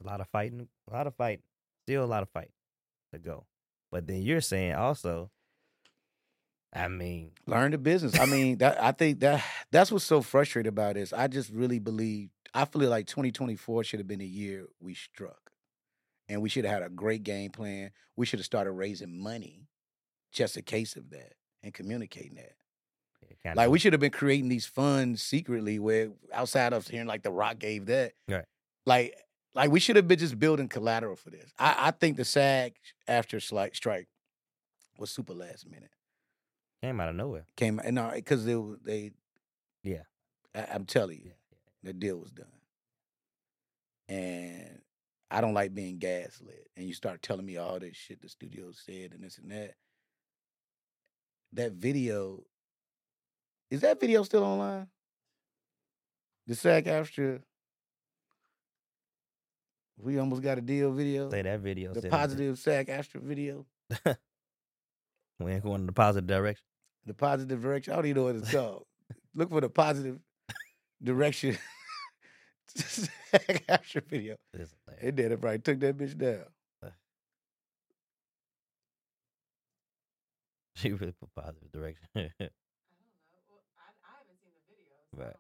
A lot of fighting. A lot of fight. Still a lot of fight to go. But then you're saying also, I mean, Learn the business. I mean, that I think that that's what's so frustrating about this. I just really believe I feel like 2024 should have been a year we struck. And we should have had a great game plan. We should have started raising money just a case of that and communicating that. Like we should have been creating these funds secretly where outside of hearing like the Rock gave that. Right. Like like we should have been just building collateral for this. I, I think the SAG AFTRA strike was super last minute. Came out of nowhere. Came and no, because they they Yeah. I, I'm telling you, Yeah. the deal was done. And I don't like being gaslit. And you start telling me all this shit the studio said and this and that. that video. Is that video still online? The SAG AFTRA. We almost got a deal video. Say that video. The positive SAG AFTRA video. We ain't going in the positive direction. The positive direction. I don't even know what it's called. Look for the positive direction. SAG AFTRA video. This- It did. It probably took that bitch down. Uh. She really put positive direction. I don't know. Well, I, I haven't seen the video. So right.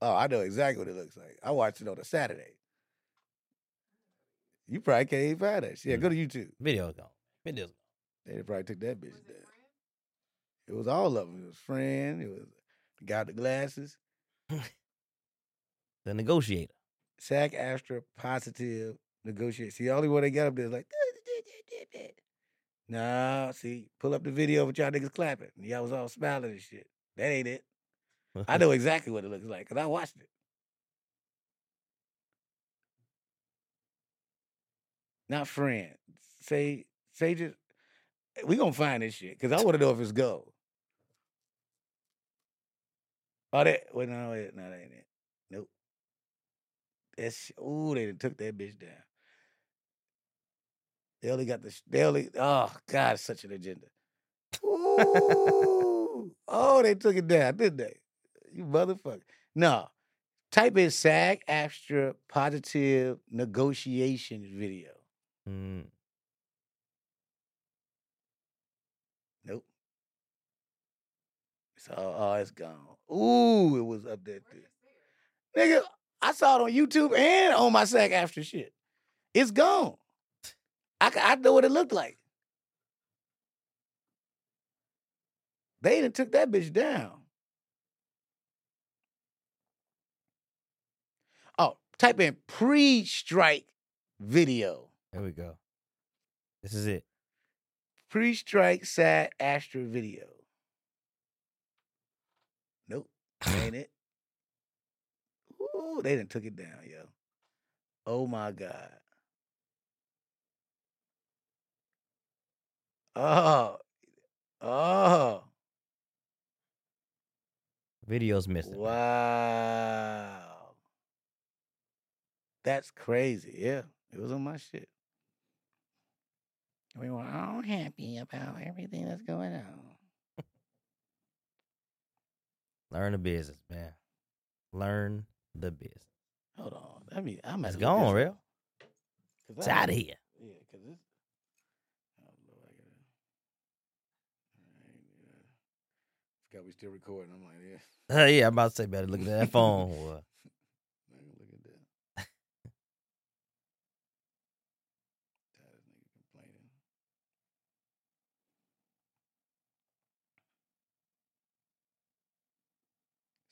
I oh, I know exactly what it looks like. I watched it on a Saturday. You probably can't even find that. shit. Yeah, go to YouTube. Video's gone. Video's They probably took that bitch down. It was all of them. It was Fran. It was the guy with the glasses. The negotiator. SAG AFTRA positive negotiate. See, the only one they got up there is like. Nah, see, pull up the video with y'all niggas clapping. And y'all was all smiling and shit. That ain't it. I know exactly what it looks like because I watched it. Not Fran. Say, say just. Eh, we gonna find this shit because I want to know if it's gold. Oh, that wait, no, wait, no, that ain't it. Nope. That's ooh, they took that bitch down. They only got the. They only. Oh God, such an agenda. Ooh. oh, they took it down, didn't they? You motherfucker. No. Type in SAG AFTRA Positive Negotiation video. Mm. Nope. So oh, it's gone. Ooh, it was up there. too. Nigga, I saw it on YouTube and on my SAG AFTRA shit. It's gone. I, I know what it looked like. They done took that bitch down. Oh, type in pre-strike video. There we go. This is it. Pre-strike SAG AFTRA video. Nope, ain't it? Ooh, they done took it down, yo. Oh my God. Oh, oh, Video's missing. wow. That's crazy. Yeah, it was on my shit. We were all happy about everything that's going on. Learn the business, man. Learn the business. Hold on. I mean, I'm It's gone, real. It's out of here. Yeah, because it's. Oh, Lord, I gotta. I uh, forgot we still recording. I'm like, yeah. Uh, yeah, I'm about to say better look at that phone. boy. I ain't gonna look at that. Tired of niggas complaining.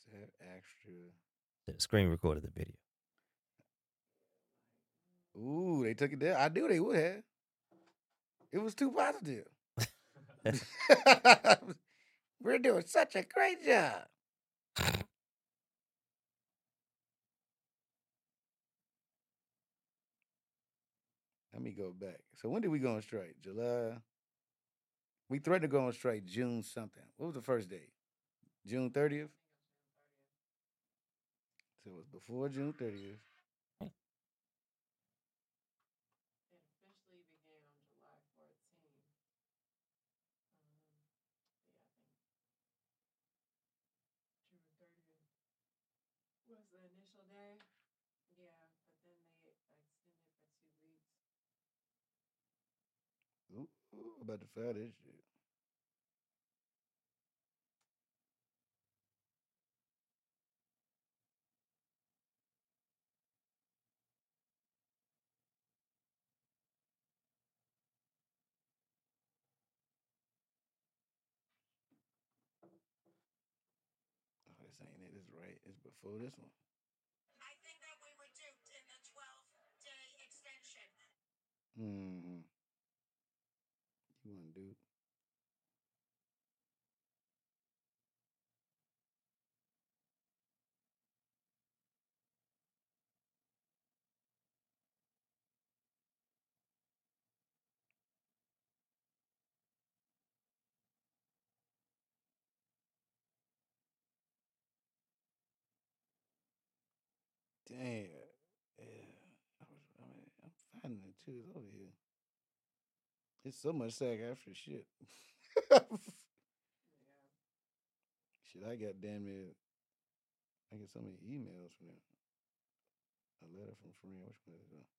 Is that extra? The Screen recorded the video. Ooh, they took it down. I knew they would have. It was too positive. We're doing such a great job. Let me go back. So when did we go on strike? July. We threatened to go on strike June something. What was the first day? June thirtieth. So it was before June thirtieth. Hmm. It officially began on July fourteenth. Um, yeah, I think June thirtieth Was the initial day? Yeah, but then they extended for two weeks. Ooh, ooh, about to file this shit. Oh, this ain't it. It's right. It's before this one. I think that we were duped in the 12 day extension. Mm-hmm. You want to do? Damn. Uh, yeah. I was, I mean, I'm finding it too. It's over here. It's so much SAG AFTRA shit. Shit, I got damn near. I get so many emails from them. A letter from a friend. Which one is it?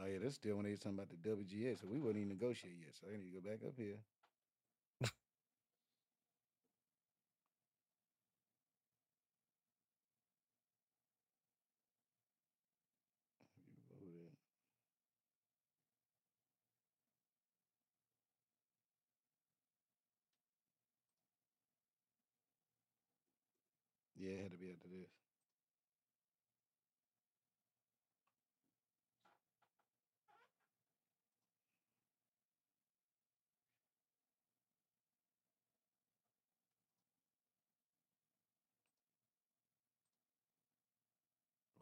Oh yeah, that's still when they was talking about the WGA, so we wasn't even negotiate yet. So I need to go back up here. Yeah, it had to be after this.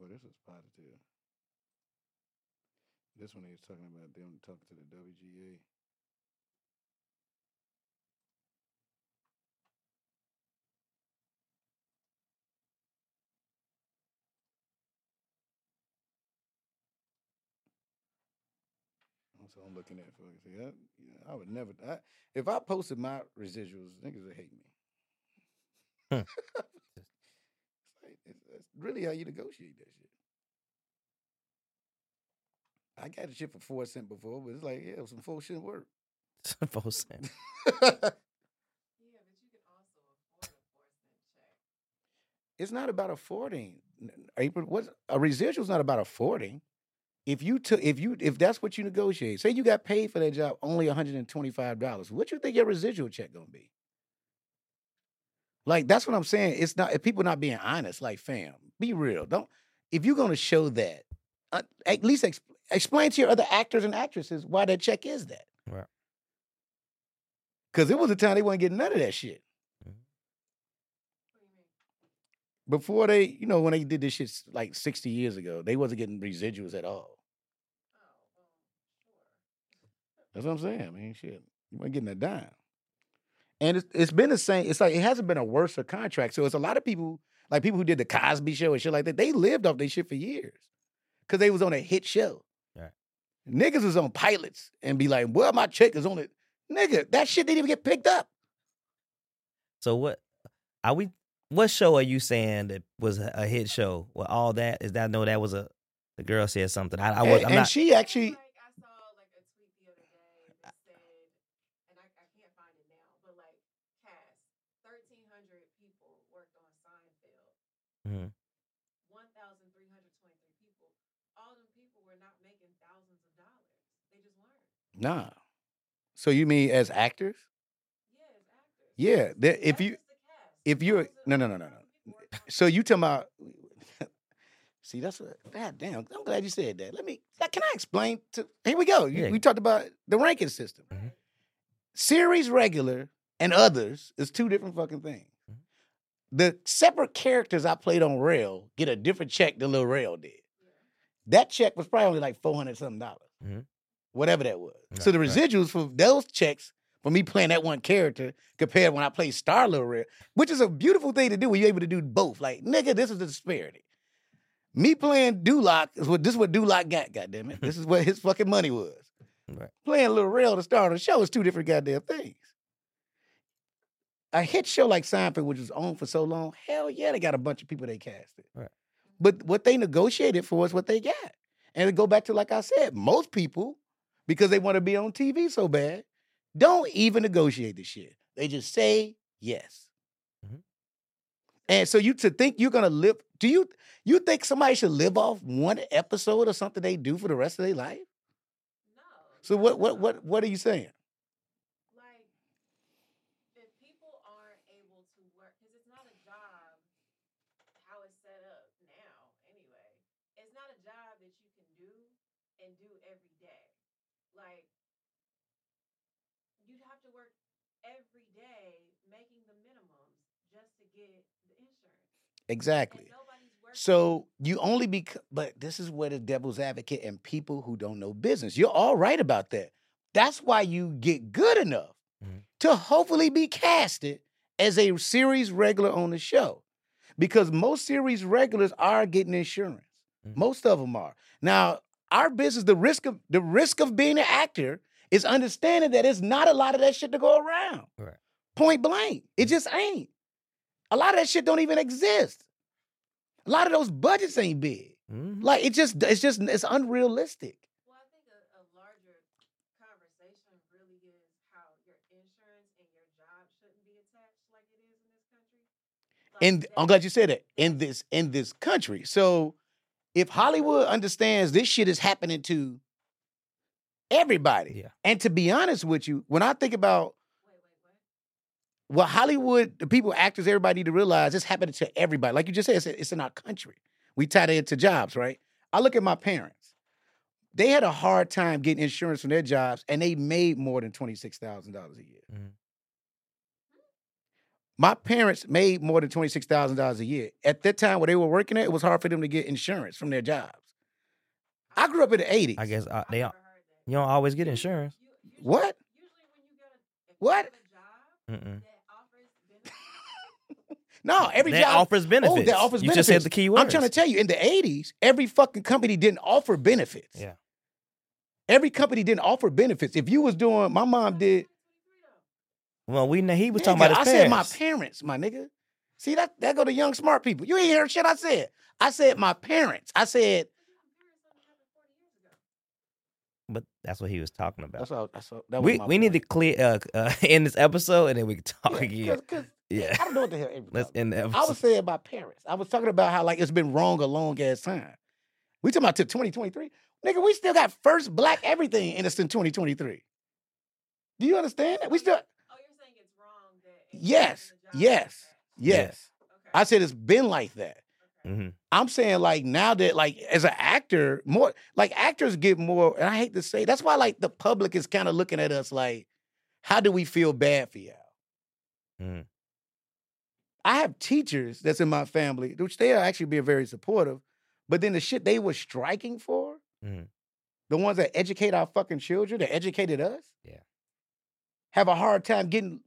Well, this was positive. This one he was talking about them talking to the WGA. So I'm looking at for see, I, I would never. I, if I posted my residuals, niggas would hate me. It's that's really how you negotiate that shit. I got a shit for four cent before, but it's like yeah, some four cent work. Four cent. it's not about affording. N- April, what's a residual's not about affording. If you took, if you, if that's what you negotiate, say you got paid for that job only one hundred and twenty five dollars, what you think your residual check gonna be? Like that's what I'm saying. It's not if people not being honest. Like, fam, be real. Don't if you're gonna show that, uh, at least ex- explain to your other actors and actresses why that check is that. Right. Because it was a time they weren't getting none of that shit. Before they, you know, when they did this shit like 60 years ago, they wasn't getting residuals at all. That's what I'm saying. I mean, shit, you weren't getting a dime. And it's, it's been the same. It's like it hasn't been a worse contract. So it's a lot of people, like people who did the Cosby Show and shit like that. They lived off their shit for years because they was on a hit show. Right. Niggas was on pilots and be like, "Well, my check is on it." Nigga, that shit didn't even get picked up. So what are we? What show are you saying that was a hit show? Well, all that is that. Know that was a. The girl said something. I, I was. and, and not. she actually, Like I saw like a tweet the other day that said, and I, I can't find it now, but like cast thirteen hundred people worked on Seinfeld, Mhm. one thousand three hundred twenty-three people. All them people were not making thousands of dollars. They just weren't. Nah. So you mean as actors? Yeah, as actors. Yeah. If you, just the cast. if you're, no, no, no, no, no. people worked on So you talking about? See, that's what. God damn! I'm glad you said that. Let me. Can I explain? To here we go. You- Yeah. We talked about the ranking system. Mhm. Series regular and others is two different fucking things. Mhm. The separate characters I played on Rel get a different check than Lil Rel did. That check was probably only like four hundred something dollars, Mhm. Whatever that was. so Right, the right. residuals for those checks for me playing that one character compared when I played Star Lil Rel, which is a beautiful thing to do when you're able to do both. Like nigga, this is the disparity. Me playing Duloc is what this is what Duloc got. Goddamn it, this is what his fucking money was. Right. Playing Lil Rel to star on the show is two different goddamn things. A hit show like Seinfeld, which was on for so long, hell yeah, they got a bunch of people they casted. Right. But what they negotiated for is what they got. And to go back to like I said, most people, because they want to be on TV so bad, don't even negotiate the shit. They just say yes. Mhm. And so you to think you're gonna live, do you you think somebody should live off one episode or something they do for the rest of their life? No. So what what what what are you saying? like if people aren't able to work because it's not a job how it's set up now anyway it's not a job that you can do and do every day like you'd have to work every day making the minimums just to get the insurance Exactly. and nobody's working So you only be, but this is where the devil's advocate and people who don't know business. You're all right about that. That's why you get good enough Mhm. to hopefully be casted as a series regular on the show. Because most series regulars are getting insurance. Mhm. Most of them are. Now, our business, the risk of the risk of being an actor is understanding that it's not a lot of that shit to go around. Right. Point blank. It just ain't. A lot of that shit don't even exist. A lot of those budgets ain't big. Mhm. Like it just it's just it's unrealistic. Well, I think a, a larger conversation really is how your insurance and your job shouldn't be attached like it is in this country. Like And that- I'm glad you said that. In this in this country. So if Hollywood understands this shit is happening to everybody. Yeah. And to be honest with you, when I think about what Hollywood, the people, actors, everybody need to realize this happened to everybody. Like you just said, it's, it's in our country. We tied it to jobs, right? I look at my parents. They had a hard time getting insurance from their jobs, and they made more than twenty six thousand dollars a year. Mhm. My parents made more than twenty six thousand dollars a year. At that time, where they were working at, it was hard for them to get insurance from their jobs. I grew up in the eighties. I guess uh, they don't- you don't always get insurance. What? What? Mm-mm. No, every That job offers benefits. Oh, that offers You benefits. just said the key I'm trying to tell you, in the '80s, every fucking company didn't offer benefits. Yeah. Every company didn't offer benefits. If you was doing, my mom did. Well, we know he was Nigga, talking about I his said my parents. parents, my nigga. See that that go to young smart people. You ain't heard shit I said. I said my parents. I said But that's what he was talking about. that's all. That's all. That was we my we need to clear uh, uh end this episode and then we can talk Yeah, again. 'cause- 'cause Yeah. I don't know what the hell. everybody- Let's end the I was saying my parents. I was talking about how like it's been wrong a long ass time. We talking about to 2023. Nigga, we still got first black everything in us in 2023. Do you understand that? We still Oh, you're saying it's wrong that it's Yes, job yes, that- yes. Okay. I said it's been like that. Mhm. I'm saying like now that like as an actor, more like actors get more, and I hate to say that's why like the public is kind of looking at us like, how do we feel bad for y'all? Mhm. I have teachers that's in my family, which they are actually being very supportive, but then the shit they were striking for, Mhm. the ones that educate our fucking children, that educated us, Yeah. have a hard time getting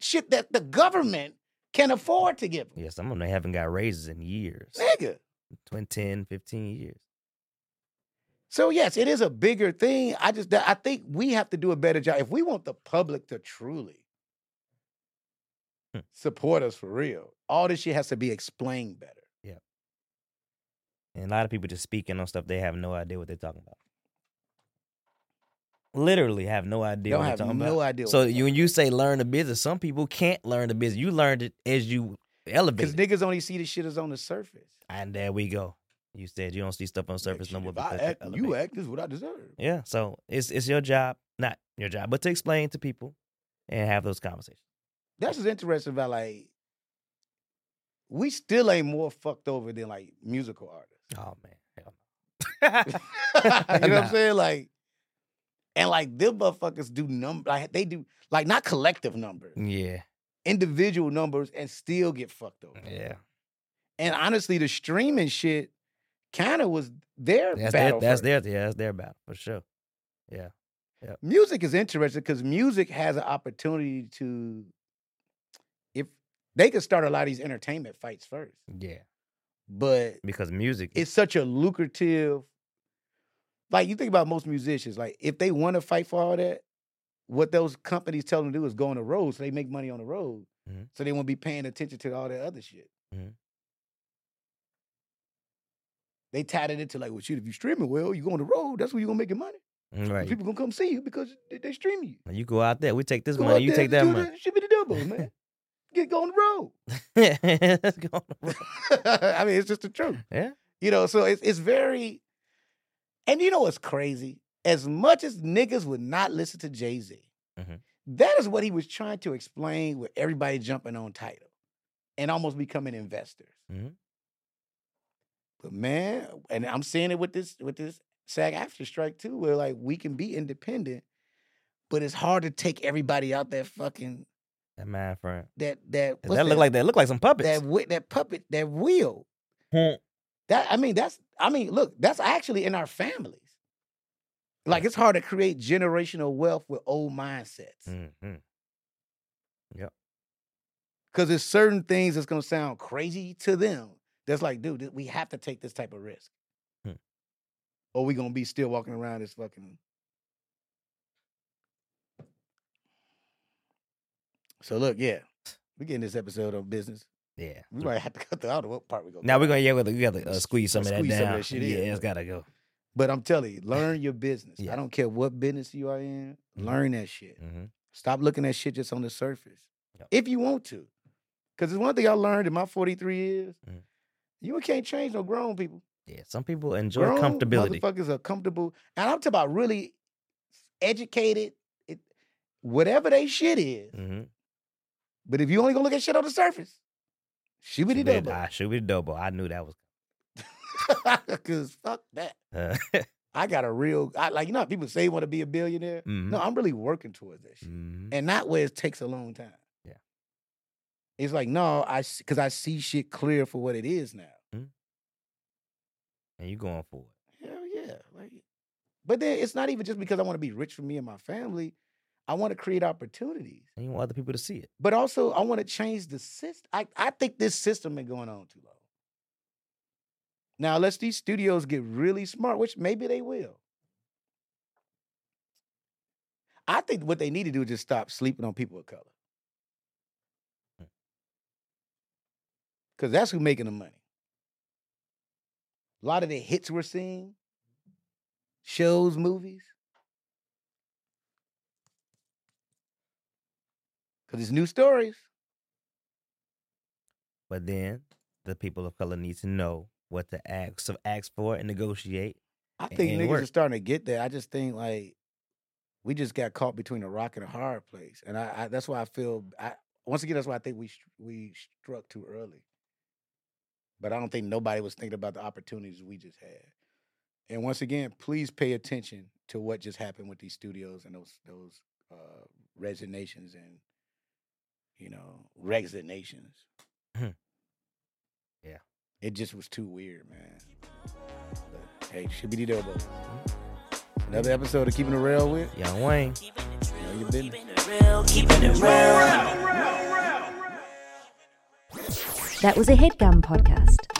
shit that the government can afford to give them. Yeah, some of them they haven't got raises in years. Nigga. 20, 10, 15 years. So yes, it is a bigger thing. I just I think we have to do a better job if we want the public to truly. Hmm. support us for real. All this shit has to be explained better. Yeah. And a lot of people just speaking on stuff they have no idea what they're talking about. Literally have no idea Don't what have they're talking no about. idea So you, when you say learn the business, some people can't learn the business. You learned it as you elevate. Because niggas only see the shit is on the surface. And there we go. You said you don't see stuff on the surface no more act, you act, is what I deserve. Yeah, so it's it's your job, not your job, but to explain to people and have those conversations. That's what's interesting about like we still ain't more fucked over than like musical artists. Oh man, you know what Nah. I'm saying? Like, and like them motherfuckers do number like they do like not collective numbers. Yeah, individual numbers, and still get fucked over. yeah. And honestly, the streaming shit kind of was their That's their, battle. that's first. their yeah, that's their battle for sure. Yeah. Yeah. Music is interesting because music has an opportunity to, they could start a lot of these entertainment fights first, Yeah. but Because music it's such a lucrative. Like you think about most musicians, like if they want to fight for all that, what those companies tell them to do is go on the road, so they make money on the road, Mhm. so they won't be paying attention to all that other shit. Mhm. They tied it into like, well, shit, if you streaming well, you go on the road, that's where you're gonna make your money. right. People gonna come see you because they, they streaming you. You go out there, we take this Go money, you there take that money. Should be the double, man. Get go on the road. Let's go on the road. I mean, it's just the truth. Yeah. You know, so it's it's very and you know what's crazy? As much as niggas would not listen to Jay-Z, Mhm. that is what he was trying to explain with everybody jumping on Tidal and almost becoming investors. Mhm. But man, and I'm seeing it with this with this SAG AFTRA strike too, where like we can be independent, but it's hard to take everybody out that fucking That man friend. that that what's That look like that look like some puppets. that that puppet that wheel. Hmm. That I mean, that's I mean, look, that's actually in our families. Like it's hard to create generational wealth with old mindsets. Mm-hmm. Yep. Because there's certain things that's gonna sound crazy to them. That's like, dude, we have to take this type of risk. Hmm. Or we gonna be still walking around this fucking. So look, yeah, we getting this episode on business. Yeah. We might have to cut the out what part we go. Now we're gonna yeah, we gotta, we gotta uh, Let's squeeze some of that squeeze down. some of that shit in, yeah, it's but- gotta go. But I'm telling you, learn your business. Yeah. I don't care what business you are in. Mhm. Learn that shit. Mm-hmm. Stop looking at shit just on the surface. Yep. If you want to. Because it's one thing I learned in my 43 years. Mhm. You can't change no grown people. Yeah, some people enjoy Grown comfortability. Motherfuckers are comfortable. And I'm talking about really educated, it, whatever they shit is. Mm-hmm. But if you only gonna look at shit on the surface, the double. I should be double. I knew that was. Because fuck that. Uh, I got a real, I, like, you know people say want to be a billionaire? Mhm. No, I'm really working towards that shit. mhm. And not where it takes a long time. Yeah. It's like, no, I, because I see shit clear for what it is now. And you going for it. Hell yeah. Like, but then it's not even just because I want to be rich for me and my family. I want to create opportunities. And you want other people to see it. But also I want to change the system. I, I think this system been going on too long. Now, unless these studios get really smart, which maybe they will. I think what they need to do is just stop sleeping on people of color. Hmm. Because that's who making the money. A lot of the hits we're seeing, shows, movies. Because it's new stories. But then the people of color need to know what to ask, so ask for and negotiate. I think niggas work. are starting to get there. I just think like we just got caught between a rock and a hard place, and I, I that's why I feel. I once again, that's why I think we we struck too early. But I don't think nobody was thinking about the opportunities we just had. And once again, please pay attention to what just happened with these studios and those those uh, resignations and you know resignations. Hmm. Yeah. It just was too weird, man. But, hey, should be the elbow. Another episode of Keeping It Real with Young Wayne. Know Your Business. Real, keeping it real. That was a headgum podcast.